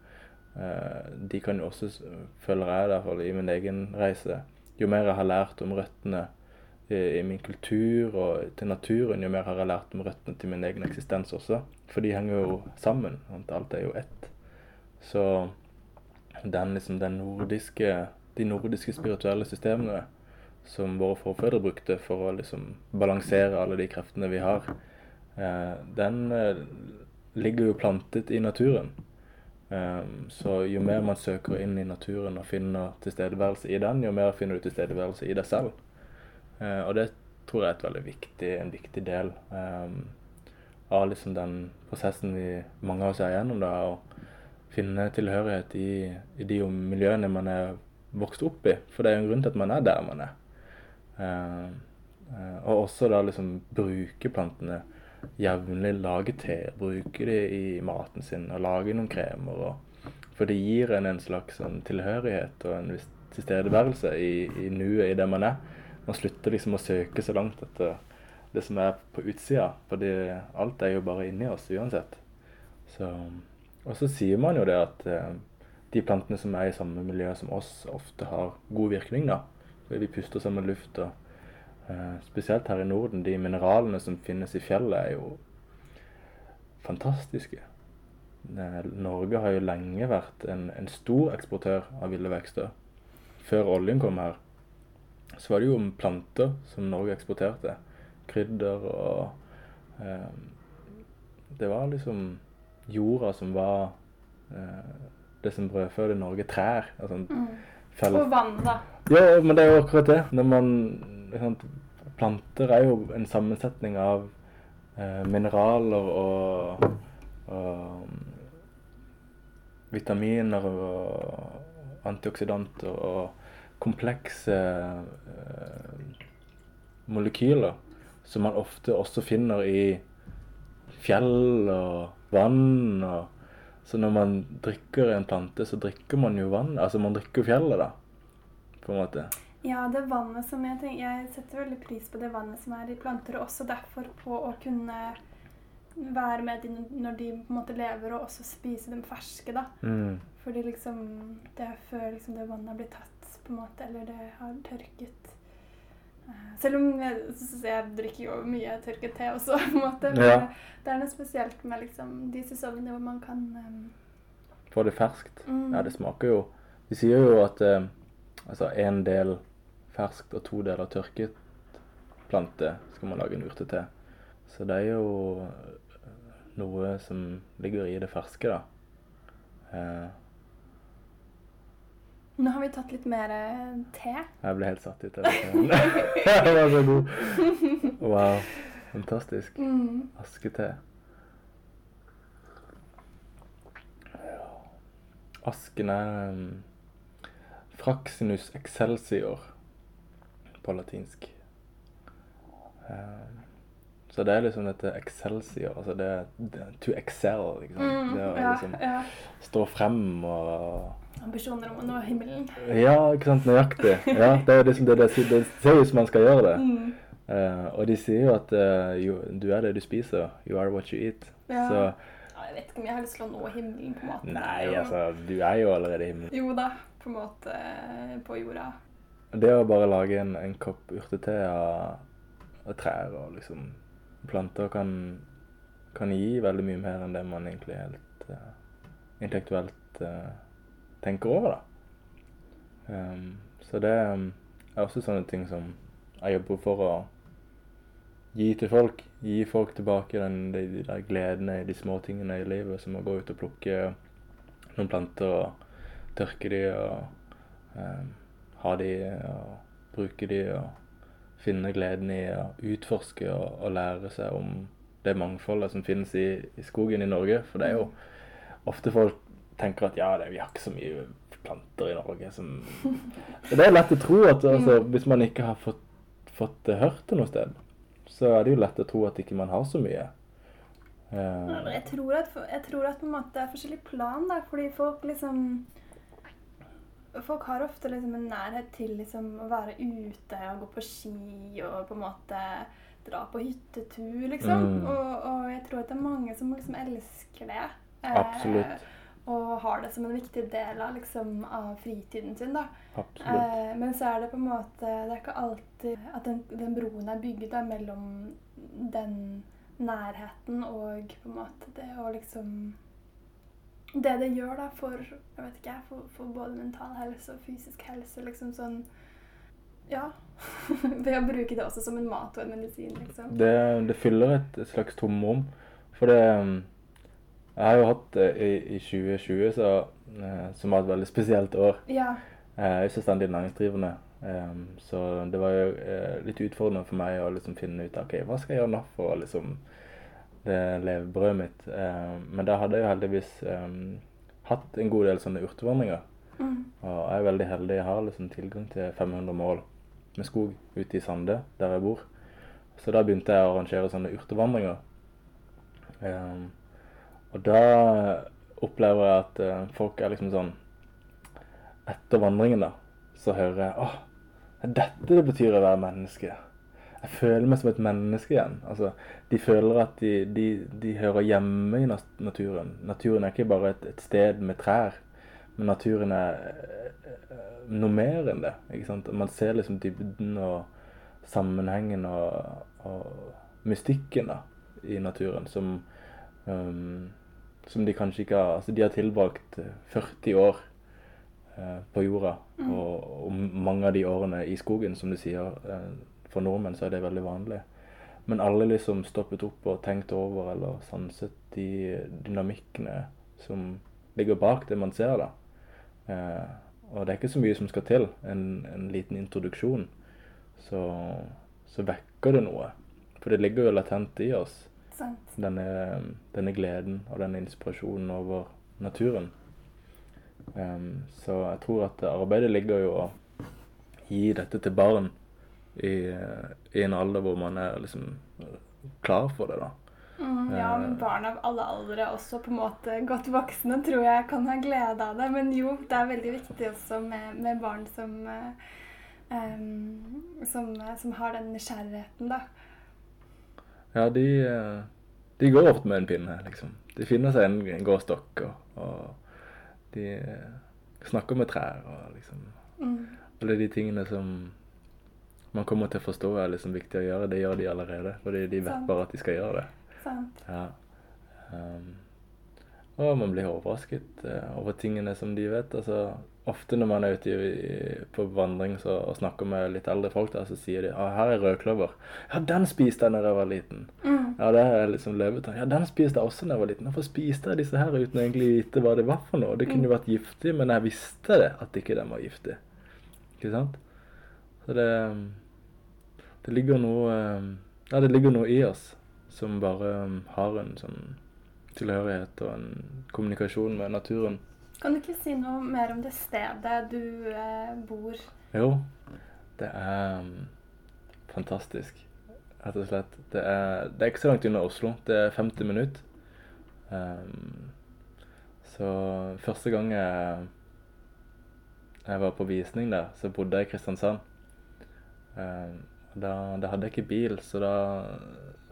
uh, de kan jo også, føler jeg i hvert fall i min egen reise, jo mer jeg har lært om røttene i, i min kultur og til naturen, jo mer har jeg lært om røttene til min egen eksistens også. For de henger jo sammen. Sant? Alt er jo ett. Så den, liksom, den nordiske, de nordiske spirituelle systemene som våre forfedre brukte for å liksom balansere alle de kreftene vi har, eh, den eh, ligger jo plantet i naturen. Um, så jo mer man søker inn i naturen og finner tilstedeværelse i den, jo mer finner du tilstedeværelse i deg selv. Eh, og det tror jeg er et veldig viktig, en viktig del av liksom den prosessen vi mange av oss er igjennom. Da, å finne tilhørighet i, i de miljøene man er vokst opp i. For det er jo en grunn til at man er der man er. Eh, eh, og også da liksom bruke plantene jevnlig, lage te, bruke de i maten sin og lage noen kremer. Og, for det gir en en slags en tilhørighet og en viss tilstedeværelse i, i nuet, i det man er. Man slutter liksom å søke så langt etter det som er på utsida, fordi alt er jo bare inni oss uansett. Så, og så sier man jo det at eh, de plantene som er i samme miljø som oss, ofte har god virkning, da. Vi puster samme luft. og eh, Spesielt her i Norden. De mineralene som finnes i fjellet, er jo fantastiske. Eh, Norge har jo lenge vært en, en stor eksportør av ville vekster. før oljen kom her, så var det jo planter som Norge eksporterte. Krydder og eh, Det var liksom jorda som var eh, det som brødføder Norge. Trær. Altså, Mm. Og vann, da. ja, men det er jo akkurat det. Når man sant, Planter er jo en sammensetning av eh, mineraler og, og vitaminer og antioksidanter og komplekse eh, molekyler som man ofte også finner i fjell og vann. og så når man drikker en plante, så drikker man jo vann. Altså man drikker fjellet, da. På en måte. Ja, det vannet som jeg tenker Jeg setter veldig pris på det vannet som er i planter, og også derfor på å kunne være med dem når de på en måte lever, og også spise dem ferske, da. Mm. Fordi liksom Det er før liksom det vannet har blitt tatt, på en måte, eller det har tørket. Selv om jeg, jeg drikker jo mye tørket te også, på en måte. Men Ja. det er noe spesielt med liksom de sesongene hvor man kan um, Får det ferskt. Mm. Ja, det smaker jo De sier jo at eh, altså en del ferskt og to deler tørket plante skal man lage en urtete. Så det er jo eh, noe som ligger i det ferske, da. Eh, Nå har vi tatt litt mer eh, te. jeg ble helt satt ut av det. Den var så god. Wow. Fantastisk. Mm. Askete. Asken er um, Fraxinus excelsior på latinsk. Um, så det er liksom dette excelsior, altså det det to excel, liksom. Mm, det å ja, liksom ja. stå frem og Ambisjoner om å nå himmelen. Ja, ikke sant, nøyaktig. Ja, det er liksom det, det, det ser ut som man skal gjøre det. Mm. Uh, og de sier jo at uh, jo, du er det du spiser. You are what you eat. Ja. Så jeg vet ikke om jeg har lyst til å nå himmelen, på en måte. Nei, altså, du er jo allerede i himmelen. Jo da, på en måte eh, på jorda. Det å bare lage en, en kopp urtete av, av trær og liksom planter kan, kan gi veldig mye mer enn det man egentlig helt uh, intellektuelt uh, tenker over, da. Um, så det um, er også sånne ting som jeg jobber for å gi til folk. Gi folk tilbake den, de, de der gledene i de små tingene i livet, som å gå ut og plukke noen planter og tørke de og um, ha de og bruke de og finne gleden i å utforske og, og lære seg om det mangfoldet som finnes i, i skogen i Norge. For det er jo ofte folk tenker at ja, det, vi har ikke så mye planter i Norge som Og det er lett å tro at altså, hvis man ikke har fått, fått det hørt det noe sted, så er det jo lett å tro at ikke man har så mye. Uh, Jeg tror at, jeg tror at på en måte det er forskjellig plan, da, fordi folk liksom Folk har ofte liksom en nærhet til liksom å være ute og gå på ski og på en måte dra på hyttetur, liksom. Mm. Og, og jeg tror at det er mange som liksom elsker det. eh, Absolutt. Og har det som en viktig del av, liksom, av fritiden sin. da. Eh, men så er det på en måte Det er ikke alltid at den, den broen er bygd da, mellom den nærheten og på en måte det å liksom Det det gjør da for jeg vet ikke, for, for både mental helse og fysisk helse. liksom sånn Ja. Ved å bruke det også som en mat og en medisin, liksom. Det, det fyller et, slags tomrom. For det um, Jeg har jo hatt det i, i 2020, så, eh, som var et veldig spesielt år. Ja. Jeg er selvstendig næringsdrivende, um, så det var jo eh, litt utfordrende for meg å liksom finne ut ok, hva skal jeg gjøre nå for å liksom det levebrødet mitt. Eh, men da hadde jeg jo heldigvis um, hatt en god del sånne urtevandringer. Mm. Og jeg er veldig heldig. Jeg har liksom tilgang til 500 mål med skog ute i Sande, der jeg bor. Så da begynte jeg å arrangere sånne urtevandringer. Um, og da opplever jeg at uh, folk er liksom sånn Etter vandringen, da, så hører jeg åh, det er dette det betyr å være menneske. Jeg føler meg som et menneske igjen. Altså, de føler at de, de, de hører hjemme i naturen. Naturen er ikke bare et, et sted med trær, men naturen er eh, noe mer enn det. Man ser liksom dybden og sammenhengen og, og mystikken da, i naturen som, um, som de kanskje ikke har Altså, de har tilbrakt eh, 40 år uh, på jorda. Mm. Og, og mange av de årene i skogen, som du sier, eh, for nordmenn så er det veldig vanlig. Men alle liksom stoppet opp og tenkte over eller sanset de dynamikkene som ligger bak det man ser, da. Eh, og det er ikke så mye som skal til. En, en liten introduksjon, så, så vekker det noe. For det ligger jo latent i oss, Sant. denne, denne gleden og denne inspirasjonen over naturen. Um, så jeg tror at arbeidet ligger jo å gi dette til barn i, i en alder hvor man er liksom klar for det, da. Mm, ja, men barn av alle aldre, også på en måte godt voksne, tror jeg kan ha glede av det. Men jo, det er veldig viktig også med, med barn som, eh, som, eh, som har den nysgjerrigheten, da. Ja, de, eh, de går ofte med en pinne, liksom. De finner seg en, en gåstokk, og, og de eh, snakker med trær og liksom Mm. Alle de tingene som man kommer til å forstå hva er liksom viktig å gjøre, det gjør de allerede. Fordi de vet bare at de skal gjøre det. Sant. Ja. Um, og man blir overrasket uh, over tingene som de vet. Altså, ofte når man er ute i, i, på vandring så, og snakker med litt eldre folk, da, så sier de ah, 'her er rødkløver'. 'Ja, den spiste jeg da jeg var liten'. Mm. Ja, det er liksom løvetann. Ja, den spiste jeg også da jeg var liten. Hvorfor spiste jeg disse her uten å egentlig vite hva det var for noe? Det kunne jo vært giftig, men jeg visste det, at ikke den var giftig. Ikke sant? Så det Det ligger noe Ja, det ligger noe i oss som bare um, har en sånn tilhørighet og en kommunikasjon med naturen. Kan du ikke si noe mer om det stedet du eh, bor? Jo, det er um, fantastisk, rett og slett. Det er, det er ikke så langt unna Oslo. Det er 50 minutter. Um, så første gang jeg, jeg var på visning der, så bodde jeg i Kristiansand. Um, da, da hadde jeg ikke bil, så da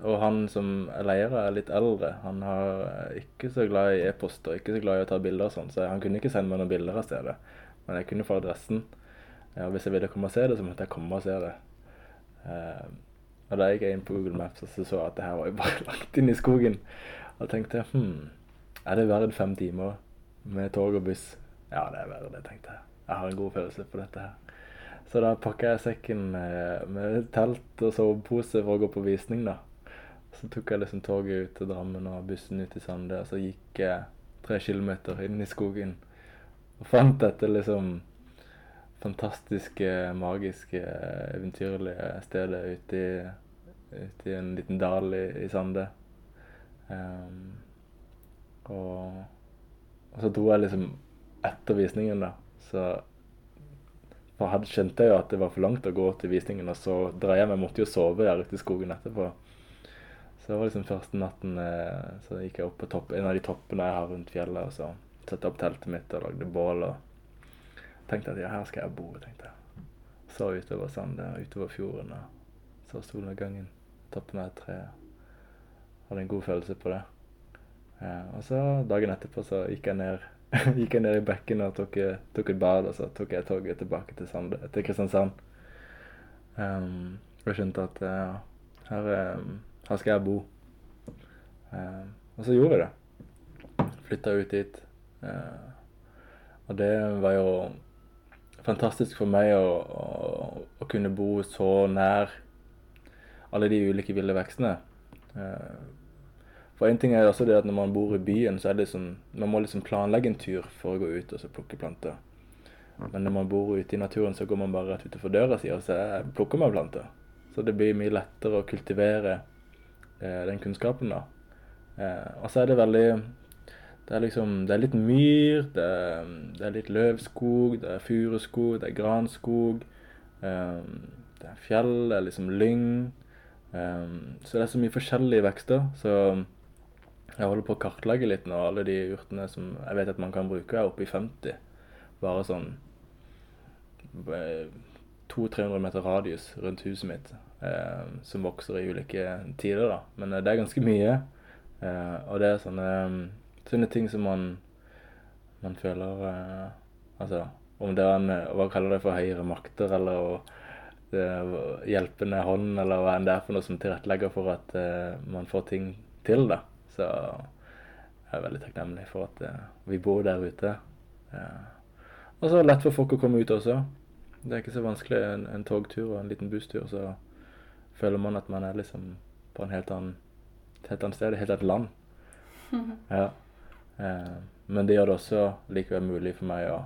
Og han som er leier, er litt eldre. Han er ikke så glad i e-poster, ikke så glad i å ta bilder og sånn, så han kunne ikke sende meg noen bilder av stedet. Men jeg kunne få adressen. Og hvis jeg ville komme og se det, så måtte jeg komme og se det. Eh, og da gikk jeg inn på Google Maps og så, så at det her var jo bare langt inn i skogen. Og tenkte hm, er det verdt fem timer med tog og buss? Ja, det er verdt det, tenkte jeg. Jeg har en god følelse på dette her. Så da pakka jeg sekken med, telt og sovepose for å gå på visning, da. Så tok jeg liksom toget ut til Drammen og bussen ut til Sande, og så gikk jeg tre kilometer inn i skogen og fant dette liksom fantastiske, magiske, eventyrlige stedet ute i, ute i en liten dal i, i Sande. Um, og, og så dro jeg liksom etter visningen, da. Så for hadde, skjønte jo at det var for langt å gå til visningen, og så dreier jeg meg. Måtte jo sove der ute i skogen etterpå. Så det var liksom første natten eh, så gikk jeg opp på topp, en av de toppene jeg har rundt fjellet, og så satte jeg opp teltet mitt og lagde bål. og tenkte at ja, her skal jeg bo. tenkte jeg. Så utover sandet og utover fjorden og så solnedgangen. Toppen av et tre. Hadde en god følelse på det. Ja, og så dagen etterpå så gikk jeg ned, gikk jeg ned i bekken og tok, tok et bad, og så tok jeg toget tilbake til, Sand, til Kristiansand. Um, og skjønte at ja, her, um, her skal jeg bo. Um, og så gjorde jeg det. Flytta ut dit. Uh, og det var jo fantastisk for meg å, å, å kunne bo så nær alle de ulike ville vekstene. Uh, for en ting er også det at når man bor i byen, så er det liksom Man må liksom planlegge en tur for å gå ut og så plukke planter. Men når man bor ute i naturen, så går man bare rett utenfor døra si og så plukker man planter. Så det blir mye lettere å kultivere eh, den kunnskapen, da. Eh, og så er det veldig Det er liksom Det er litt myr, det er, det er litt løvskog, det er furuskog, det er granskog. Eh, det er fjell, det er liksom lyng. Eh, så det er så mye forskjellige vekster. Så jeg holder på å kartlegge litt nå, alle de urtene som jeg vet at man kan bruke, er oppe i 50. Bare sånn 200-300 meter radius rundt huset mitt, eh, som vokser i ulike tider, da. Men eh, det er ganske mye. Eh, og det er sånne, sånne ting som man, man føler eh, Altså, om det er en Hva kaller det for høyere makter, eller å hjelpende hånd, eller hva enn det er for noe som tilrettelegger for at eh, man får ting til, da. Så jeg er veldig takknemlig for at uh, vi bor der ute. Uh, Og så er det lett for folk å komme ut også. Det er ikke så vanskelig. En, en togtur og en liten busstur, så føler man at man er liksom på en helt annen, et helt annet sted, et helt annet land. Ja. Uh, men det gjør det også likevel mulig for meg å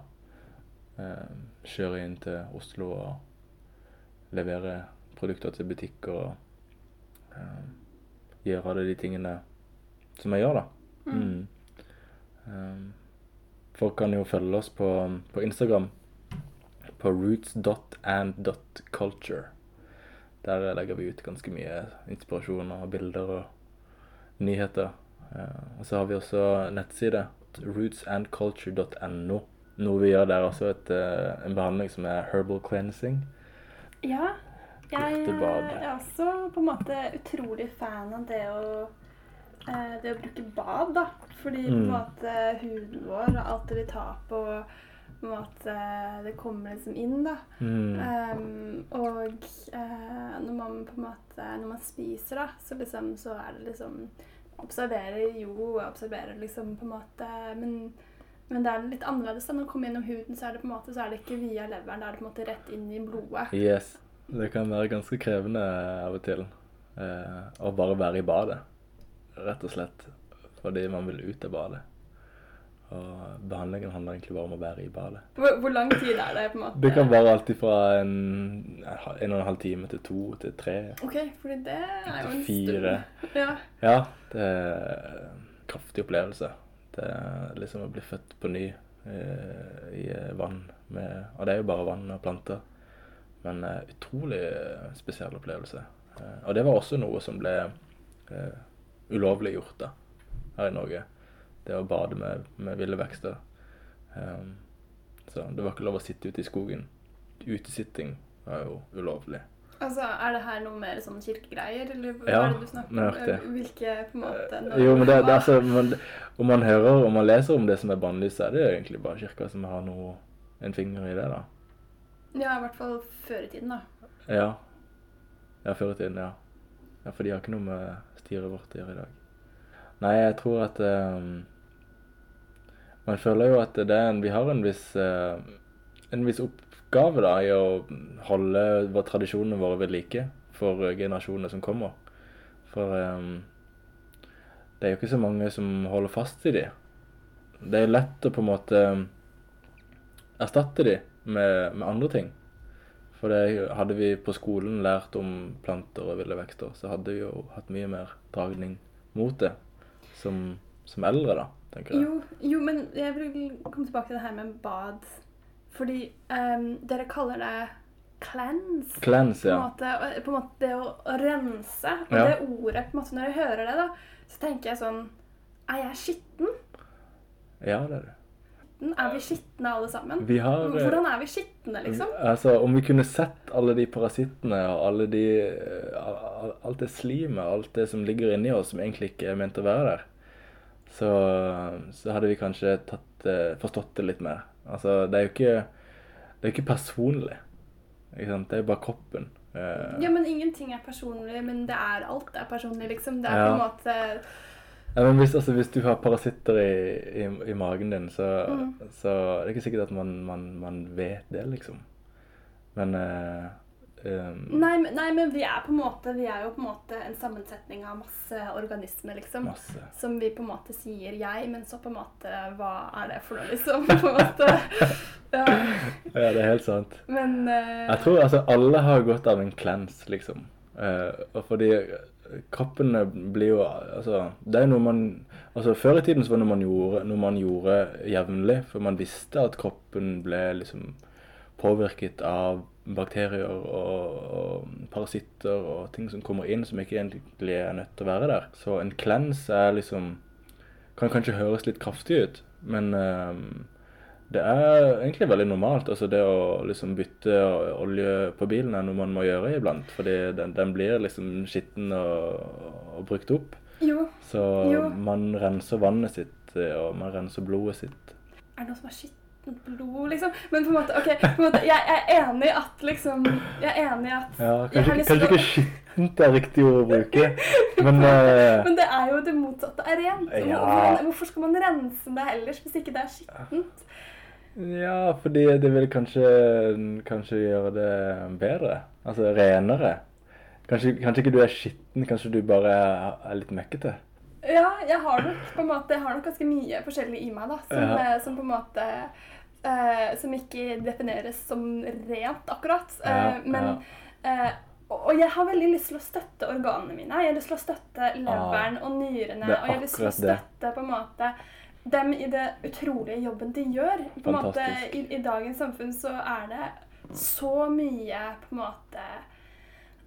kjøre inn til Oslo og levere produkter til butikker og gjøre alle de tingene som jeg gjør, da. Mm. Um, folk kan jo følge oss på, på Instagram på roots.and.culture. Der legger vi ut ganske mye inspirasjon og bilder og nyheter. Eh, og så har vi også nettside rootsandculture.no. Noe vi gjør der også, et, eh, en behandling som er herbal cleansing. Ja. Jeg er også på en måte utrolig fan av det å det å bruke bad, da. Fordi på en Mm. måte huden vår og alt det vi tar på en måte det kommer liksom inn, da. Mm. Um, og uh, når man på en måte Når man spiser, da, så liksom så er det liksom Observerer jo, observerer liksom på en måte Men, men det er litt annerledes. da Når det kommer gjennom huden, så er det på en måte Så er det ikke via leveren, da er det på en måte rett inn i blodet. Yes. Det kan være ganske krevende av og til eh, å bare være i badet. Rett og slett fordi man vil ut av badet. Og behandlingen handler egentlig bare om å være i badet. Hvor, hvor lang tid er det? på en måte? Det kan være alltid fra en, en og en halv time til to til tre Ok, fordi det er jo en fire. stund. Ja. Ja, det er en kraftig opplevelse. Det er liksom å bli født på ny eh, i vann med Og det er jo bare vann og planter. Men eh, utrolig spesiell opplevelse. Eh, og det var også noe som ble ulovlig gjort da, her i Norge. Det å bade med, med ville vekster. Um, så det var ikke lov å sitte ute i skogen. Utesitting var jo ulovlig. Altså, Er det her noe mer sånn kirkegreier, eller hva Ja, er det du snakker om? Hvilke på en måte Jo, men det, det altså, man, Om man hører og man leser om det som er bannlyst, så er det jo egentlig bare kirka som har noe, en finger i det, da. Ja, i hvert fall før i tiden, da. Ja. Ja, før i tiden, ja. Ja. For de har ikke noe med styret vårt å gjøre i dag. Nei, jeg tror at um, Man føler jo at en, vi har en viss uh, en viss oppgave da, i å holde tradisjonene våre ved like for generasjonene som kommer. For um, det er jo ikke så mange som holder fast i de. Det er lett å på en måte erstatte de med, med andre ting. For det hadde vi på skolen lært om planter og ville vekster, så hadde vi jo hatt mye mer dragning mot det som, som eldre, da, tenker jeg. Jo, jo, men jeg vil komme tilbake til det her med bad. Fordi um, dere kaller det cleanse. Cleanse, På en måte, på en måte det å, å rense. Og Ja. det ordet, på en måte, når jeg hører det, da, så tenker jeg sånn Er jeg skitten? Ja, det er det. Er vi skitne alle sammen? Har eh, Hvordan er vi skitne, liksom? Altså, om vi kunne sett alle de parasittene og alle de eh, Alt det slimet, alt det som ligger inni oss som egentlig ikke er ment å være der, så, så hadde vi kanskje tatt, eh, forstått det litt mer. Altså, det er jo ikke Det er ikke personlig. Ikke? Det er jo bare kroppen. Ja, men ingenting er personlig, men det er alt er personlig, liksom. Det er Ja. på en måte Ja, men hvis, altså, hvis du har parasitter i, i, i magen din, så, Mm. så er det ikke sikkert at man, man, man vet det, liksom. Men uh, um, nei, men- nei, men vi er måte Vi er jo på en måte en sammensetning av masse organismer, liksom. Masse. Som vi på en måte sier jeg, men så på en måte Hva er det for noe, liksom? På en måte. Ja. Ja, det er helt sant. Men uh, Jeg tror altså alle har godt av en cleanse, liksom. Uh, og fordi kroppen blir jo Altså, det er noe man Altså, før i tiden så var det noe man gjorde, noe gjorde jevnlig, for man visste at kroppen ble liksom påvirket av bakterier og, og parasitter og ting som kommer inn som ikke egentlig er nødt til å være der. Så en cleanse er liksom Kan kanskje høres litt kraftig ut, men eh, det er egentlig veldig normalt. altså Det å liksom bytte olje på bilen er noe man må gjøre iblant. Fordi den, den blir liksom skitten og, og brukt opp. jo, Så Jo. man renser vannet sitt, eh, og man renser blodet sitt. er det noe som er skittent blod, liksom? Men på en måte, ok, på en måte, jeg, er enig i at liksom Jeg er enig i at Ja, Kanskje, kanskje ikke skittent er riktig ord å bruke, men eh, Men det er jo det motsatte er rent. Ja. Hvorfor skal man rense det ellers hvis ikke det er skittent? Ja, fordi det vil kanskje, kanskje gjøre det bedre. Altså renere. Kanskje, kanskje ikke du er skitten, kanskje du bare er, litt mekkete. Ja, jeg har nok på en måte, jeg har nok ganske mye forskjellig i meg da, som, Ja. eh, som på en måte eh, Som ikke defineres som rent, akkurat. Eh, Ja, men eh, og jeg har veldig lyst til å støtte organene mine. Jeg har lyst til å støtte leveren og nyrene. Og jeg har lyst til å støtte det. på en måte dem i det utrolige jobben de gjør. På en måte, i, I dagens samfunn så er det så mye på en måte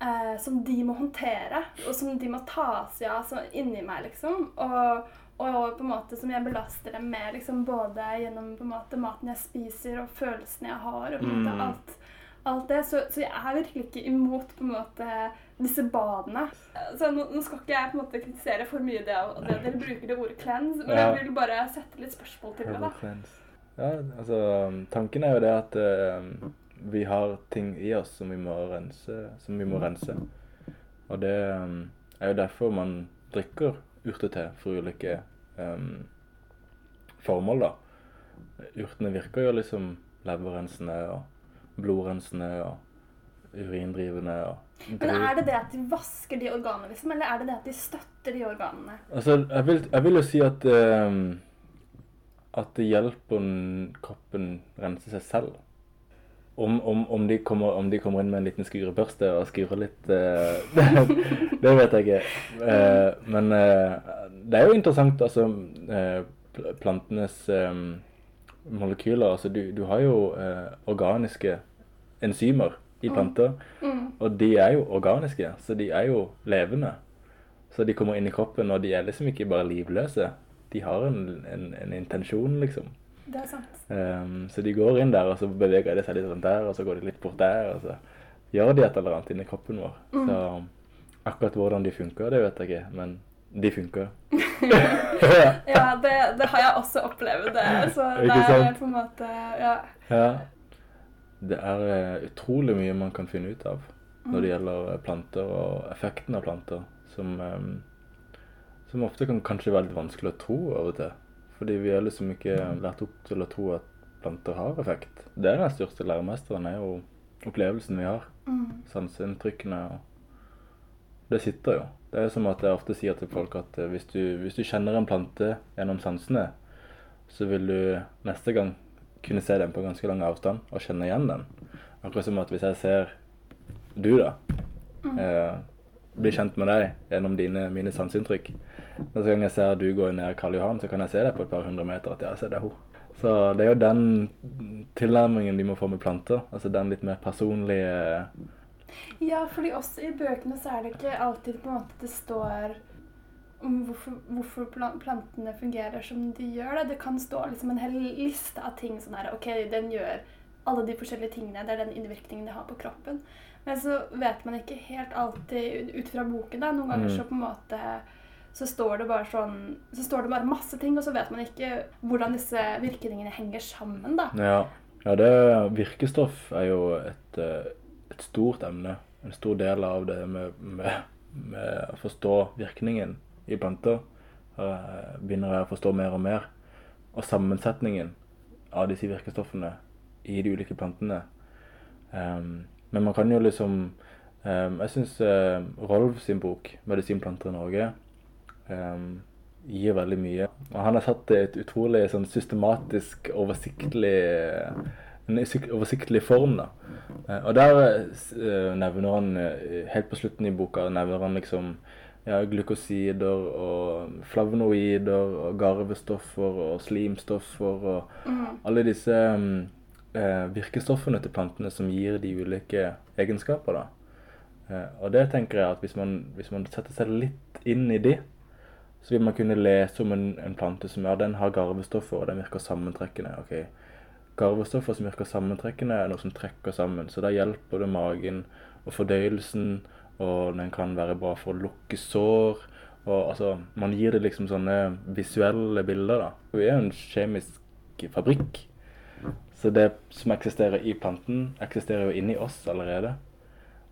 eh, som de må håndtere, og som de må ta seg av så inni meg, liksom. Og, og på en måte som jeg belaster dem med, liksom, både gjennom på en måte maten jeg spiser, og følelsene jeg har, og på en måte Mm. alt, alt det. Så, så jeg er virkelig ikke imot på en måte disse badene. Så nå, nå skal ikke jeg på en måte kritisere for mye det, at dere bruker det ordet cleanse, men Ja. jeg vil bare sette litt spørsmål til det, da. Cleanse. Ja, altså tanken er jo det at uh, vi har ting i oss som vi må rense. Som vi må rense. Og det um, er jo derfor man drikker urtete for ulike um, formål, da. Urtene virker jo liksom leverrensende og blodrensende og urindrivende og Men er det det at de vasker de organene, liksom, eller er det det at de støtter de organene? Altså, jeg vil, jeg vil jo si at um, at det hjelper kroppen rense seg selv. Om, om, om, de kommer, om de kommer inn med en liten skurebørste og skurer litt uh, Det vet jeg ikke. Uh, men uh, det er jo interessant, altså eh, Plantenes eh, molekyler altså du, du har jo eh, organiske enzymer i planter. Mm. Og de er jo organiske, så de er jo levende. Så de kommer inn i kroppen, og de er liksom ikke bare livløse. De har en, en, en intensjon, liksom. Det er sant. Um, så de går inn der, og så beveger de seg litt rundt der, og så går de litt bort der, og så gjør de et eller annet inni kroppen vår. Mm. Så akkurat hvordan de funker, det vet jeg ikke, men de funker. Ja, det, det har jeg også opplevd. Så det er på en måte Ja. Ja. Det er eh, utrolig mye man kan finne ut av når det gjelder eh, planter og effekten av planter, som, eh, som ofte kan kanskje være litt vanskelig å tro av og til. Fordi vi er liksom ikke lært opp til å tro at planter har effekt. Det er den største læremesteren, er jo opplevelsen vi har. Mm. Sanseinntrykkene. og Det sitter jo. Det er som at jeg ofte sier til folk at eh, hvis du, hvis du kjenner en plante gjennom sansene, så vil du neste gang kunne se den på ganske lang avstand og kjenne igjen den. Akkurat som at hvis jeg ser du, da, eh, blir kjent med deg gjennom dine, mine sanseinntrykk Neste gang jeg ser du gå ned Karl Johan, så kan jeg se deg på et par hundre meter at ja, ser det er hun. Så det er jo den tilnærmingen de må få med planter. Altså den litt mer personlige Ja, fordi også i bøkene så er det ikke alltid på en måte det står om hvorfor, hvorfor plantene fungerer som de gjør. Det. det kan stå liksom en hel liste av ting sånn her OK, den gjør alle de forskjellige tingene. Det er den innvirkningen de har på kroppen. Men så vet man ikke helt alltid ut fra boken. da. Noen ganger Mm. så på en måte så står det bare sånn Så står det bare masse ting, og så vet man ikke hvordan disse virkningene henger sammen, da. Ja, ja det virkestoff er jo et, eh, et stort emne. En stor del av det med, med, med å forstå virkningen i planter. Uh, begynner jeg å forstå mer og mer. Og sammensetningen av disse virkestoffene i de ulike plantene. Um, men man kan jo liksom um, Jeg syns Rolf sin bok 'Medisinplanter i Norge' um, gir veldig mye. Og han har satt et utrolig sånn systematisk, oversiktlig en oversiktlig form. da. Eh, Og der eh, nevner han eh, helt på slutten i boka nevner han liksom ja, glukosider og flavonoider og garvestoffer og slimstoffer og Mm. alle disse mm, eh, virkestoffene til plantene som gir de ulike egenskaper. da. Eh, og det tenker jeg at hvis man, hvis man setter seg litt inn i de, så vil man kunne lese om en, en plante som ja, den har garvestoffer, og den virker sammentrekkende. ok. Garvestoffer som virker sammentrekkende, er noe som trekker sammen. Så da hjelper det magen og fordøyelsen, og den kan være bra for å lukke sår. og altså, Man gir det liksom sånne visuelle bilder. da. Vi er jo en kjemisk fabrikk. Så det som eksisterer i planten, eksisterer jo inni oss allerede.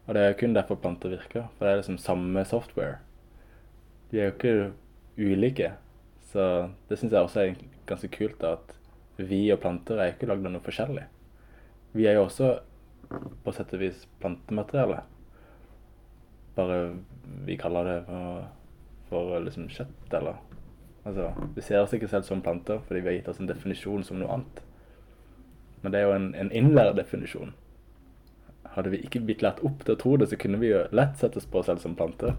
Og det er jo kun derfor planter virker. For det er liksom samme software. De er jo ikke ulike. Så det syns jeg også er ganske kult, da, at vi og planter er ikke lagd av noe forskjellig. Vi er jo også på sett og vis plantemateriale. Bare vi kaller det for, for liksom kjøtt, eller Altså, vi ser oss ikke selv som planter fordi vi har gitt oss en definisjon som noe annet. Men det er jo en, en innlært. Hadde vi ikke blitt lært opp til å tro det, så kunne vi jo lett sett oss på oss selv som planter.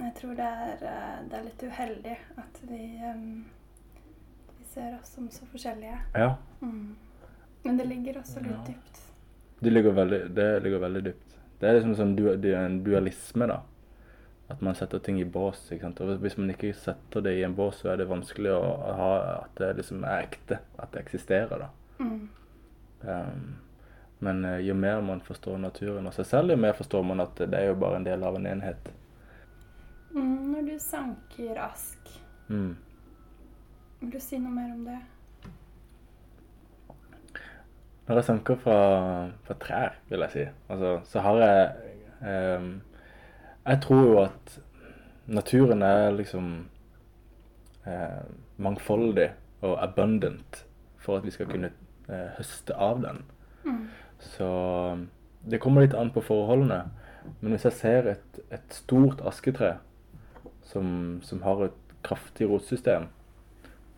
Jeg tror det er, eh, det er litt uheldig at vi, um, ser oss som så forskjellige. Ja, Mm. Men det ligger også litt Ja. dypt. det ligger veldig, det ligger veldig dypt. Det er liksom sånn du, det er en dualisme, da. At man setter ting i bås. ikke sant? Og Hvis man ikke setter det i en bås, så er det vanskelig å ha at det liksom er ekte. At det eksisterer, da. Mm. Um, men eh, jo mer man forstår naturen og seg selv, jo mer forstår man at det er jo bare en del av en enhet. Mm, når du sanker ask, Mm. Vil du si noe mer om det? Når jeg sanker fra, fra trær, vil jeg si, altså, så har jeg ehm, Jeg tror jo at naturen er liksom eh, mangfoldig og abundant for at vi skal kunne eh, høste av den. Mm. Så det kommer litt an på forholdene. Men hvis jeg ser et, et stort asketre som, som har et kraftig rotsystem,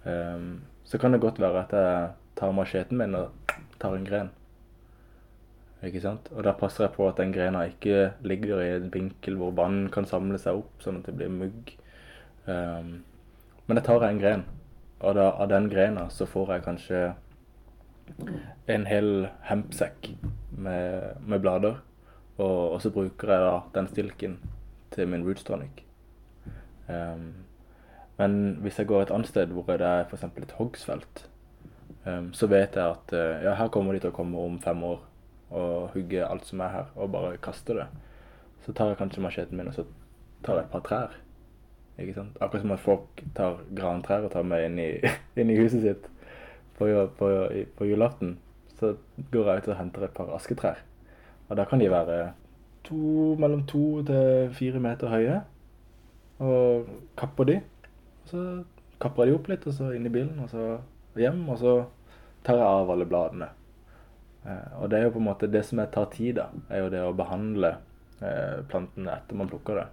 ehm, så kan det godt være at jeg tar macheten min og tar en gren. Ikke sant? Og da passer jeg på at den grena ikke ligger i en vinkel hvor vann kan samle seg opp, sånn at det blir mugg. Um, men da tar jeg en gren, og da, av den grena så får jeg kanskje en hel hempsekk med, med blader. Og, og så bruker jeg da den stilken til min roots tonic. Ehm, men hvis jeg går et annet sted hvor det er f.eks. et hogstfelt, um, så vet jeg at uh, ja, her kommer de til å komme om fem år og hugge alt som er her, og bare kaste det. Så tar jeg kanskje macheten min og så tar jeg et par trær. Ikke sant? Akkurat som at folk tar grantrær og tar med inn i, inn i huset sitt på, på, på julaften. Så går jeg ut og henter et par asketrær. Og da kan de være to, mellom to til fire meter høye. Og kapper de. Og så kapper jeg de opp litt, og så inn i bilen, og så hjem. Og så tar jeg av alle bladene. Eh, og det er jo på en måte det som jeg tar tid da, er jo det å behandle eh, plantene etter man plukker det.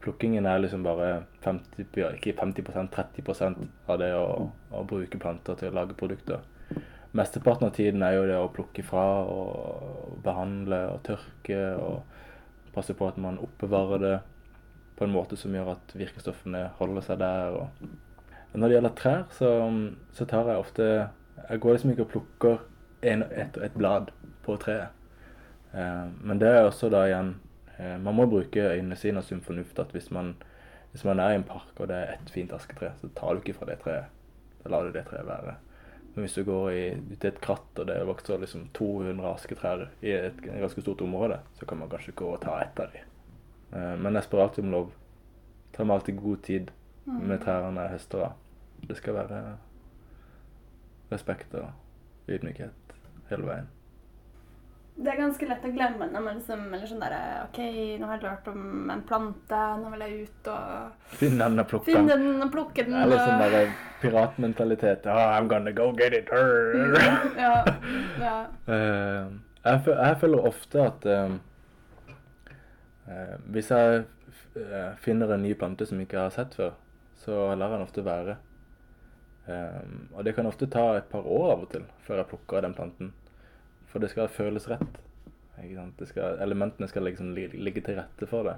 Plukkingen er liksom bare 50, ikke 50% 30% av det å, å bruke planter til å lage produkter. Mesteparten av tiden er jo det å plukke fra og behandle og tørke og passe på at man oppbevarer det på en måte som gjør at virkestoffene holder seg der. Og når det gjelder trær, så, så tar jeg ofte Jeg går liksom ikke og plukker en, et, et blad på treet. Eh, men det er også da igjen eh, Man må bruke øynene sine og sunn fornuft. At hvis man, hvis man er i en park og det er ett fint asketre, så tar du ikke fra det treet. Da lar du det treet være. Men hvis du går ut i et kratt og det vokser liksom 200 asketrær i et ganske stort område, så kan man kanskje gå og ta ett av dem. Eh, men jeg spør alltid om lov. Tar meg alltid god tid med trærne jeg høster av. Det skal være respekt og ydmykhet hele veien. Det er ganske lett å glemme når man liksom eller sånn der, OK, nå har jeg lært om en plante, nå vil jeg ut og Finne den og plukk finne den. og plukke den. Det er sånn der piratmentalitet. Oh, I'm gonna go get it. Her. ja, ja. Eh, jeg, føler ofte at eh, hvis jeg eh, finner en ny plante som jeg ikke har sett før, så lar den ofte være. Eh, og det kan ofte ta et par år av og til før jeg plukker den planten. For det skal føles rett. Skal, elementene skal liksom ligge til rette for det.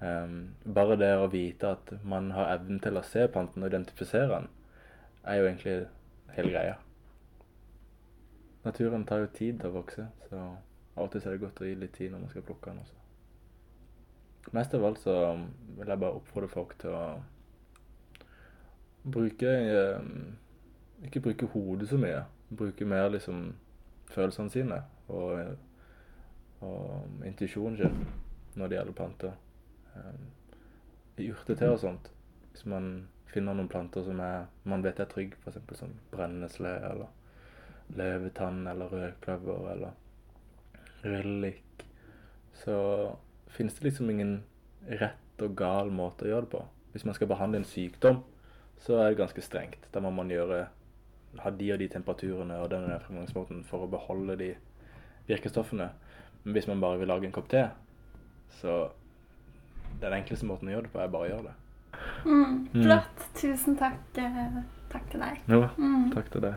Eh, bare det å vite at man har evnen til å se planten og identifisere den, er jo egentlig hele greia. Naturen tar jo tid til å vokse, så av og til er det godt å gi litt tid når man skal plukke den også. Mest av alt så vil jeg bare oppfordre folk til å bruke eh, Ikke bruke hodet så mye. Bruke mer liksom følelsene sine og, og intuisjonen sin når det gjelder planter. Eh, I urtete og sånt, hvis man finner noen planter som er, man vet er trygge, f.eks. som brennesle eller løvetann eller rødkløver eller røllik, så finnes det liksom ingen rett og gal måte å gjøre det på. Hvis man skal behandle en sykdom, så er det ganske strengt. Da må man gjøre ha de og de temperaturene og den fremgangsmåten for å beholde de virkestoffene. Men hvis man bare vil lage en kopp te, så den enkleste måten å gjøre det på, er bare å gjøre det. Mm, flott. Tusen takk, eh, takk til deg. Jo, Mm. takk til deg.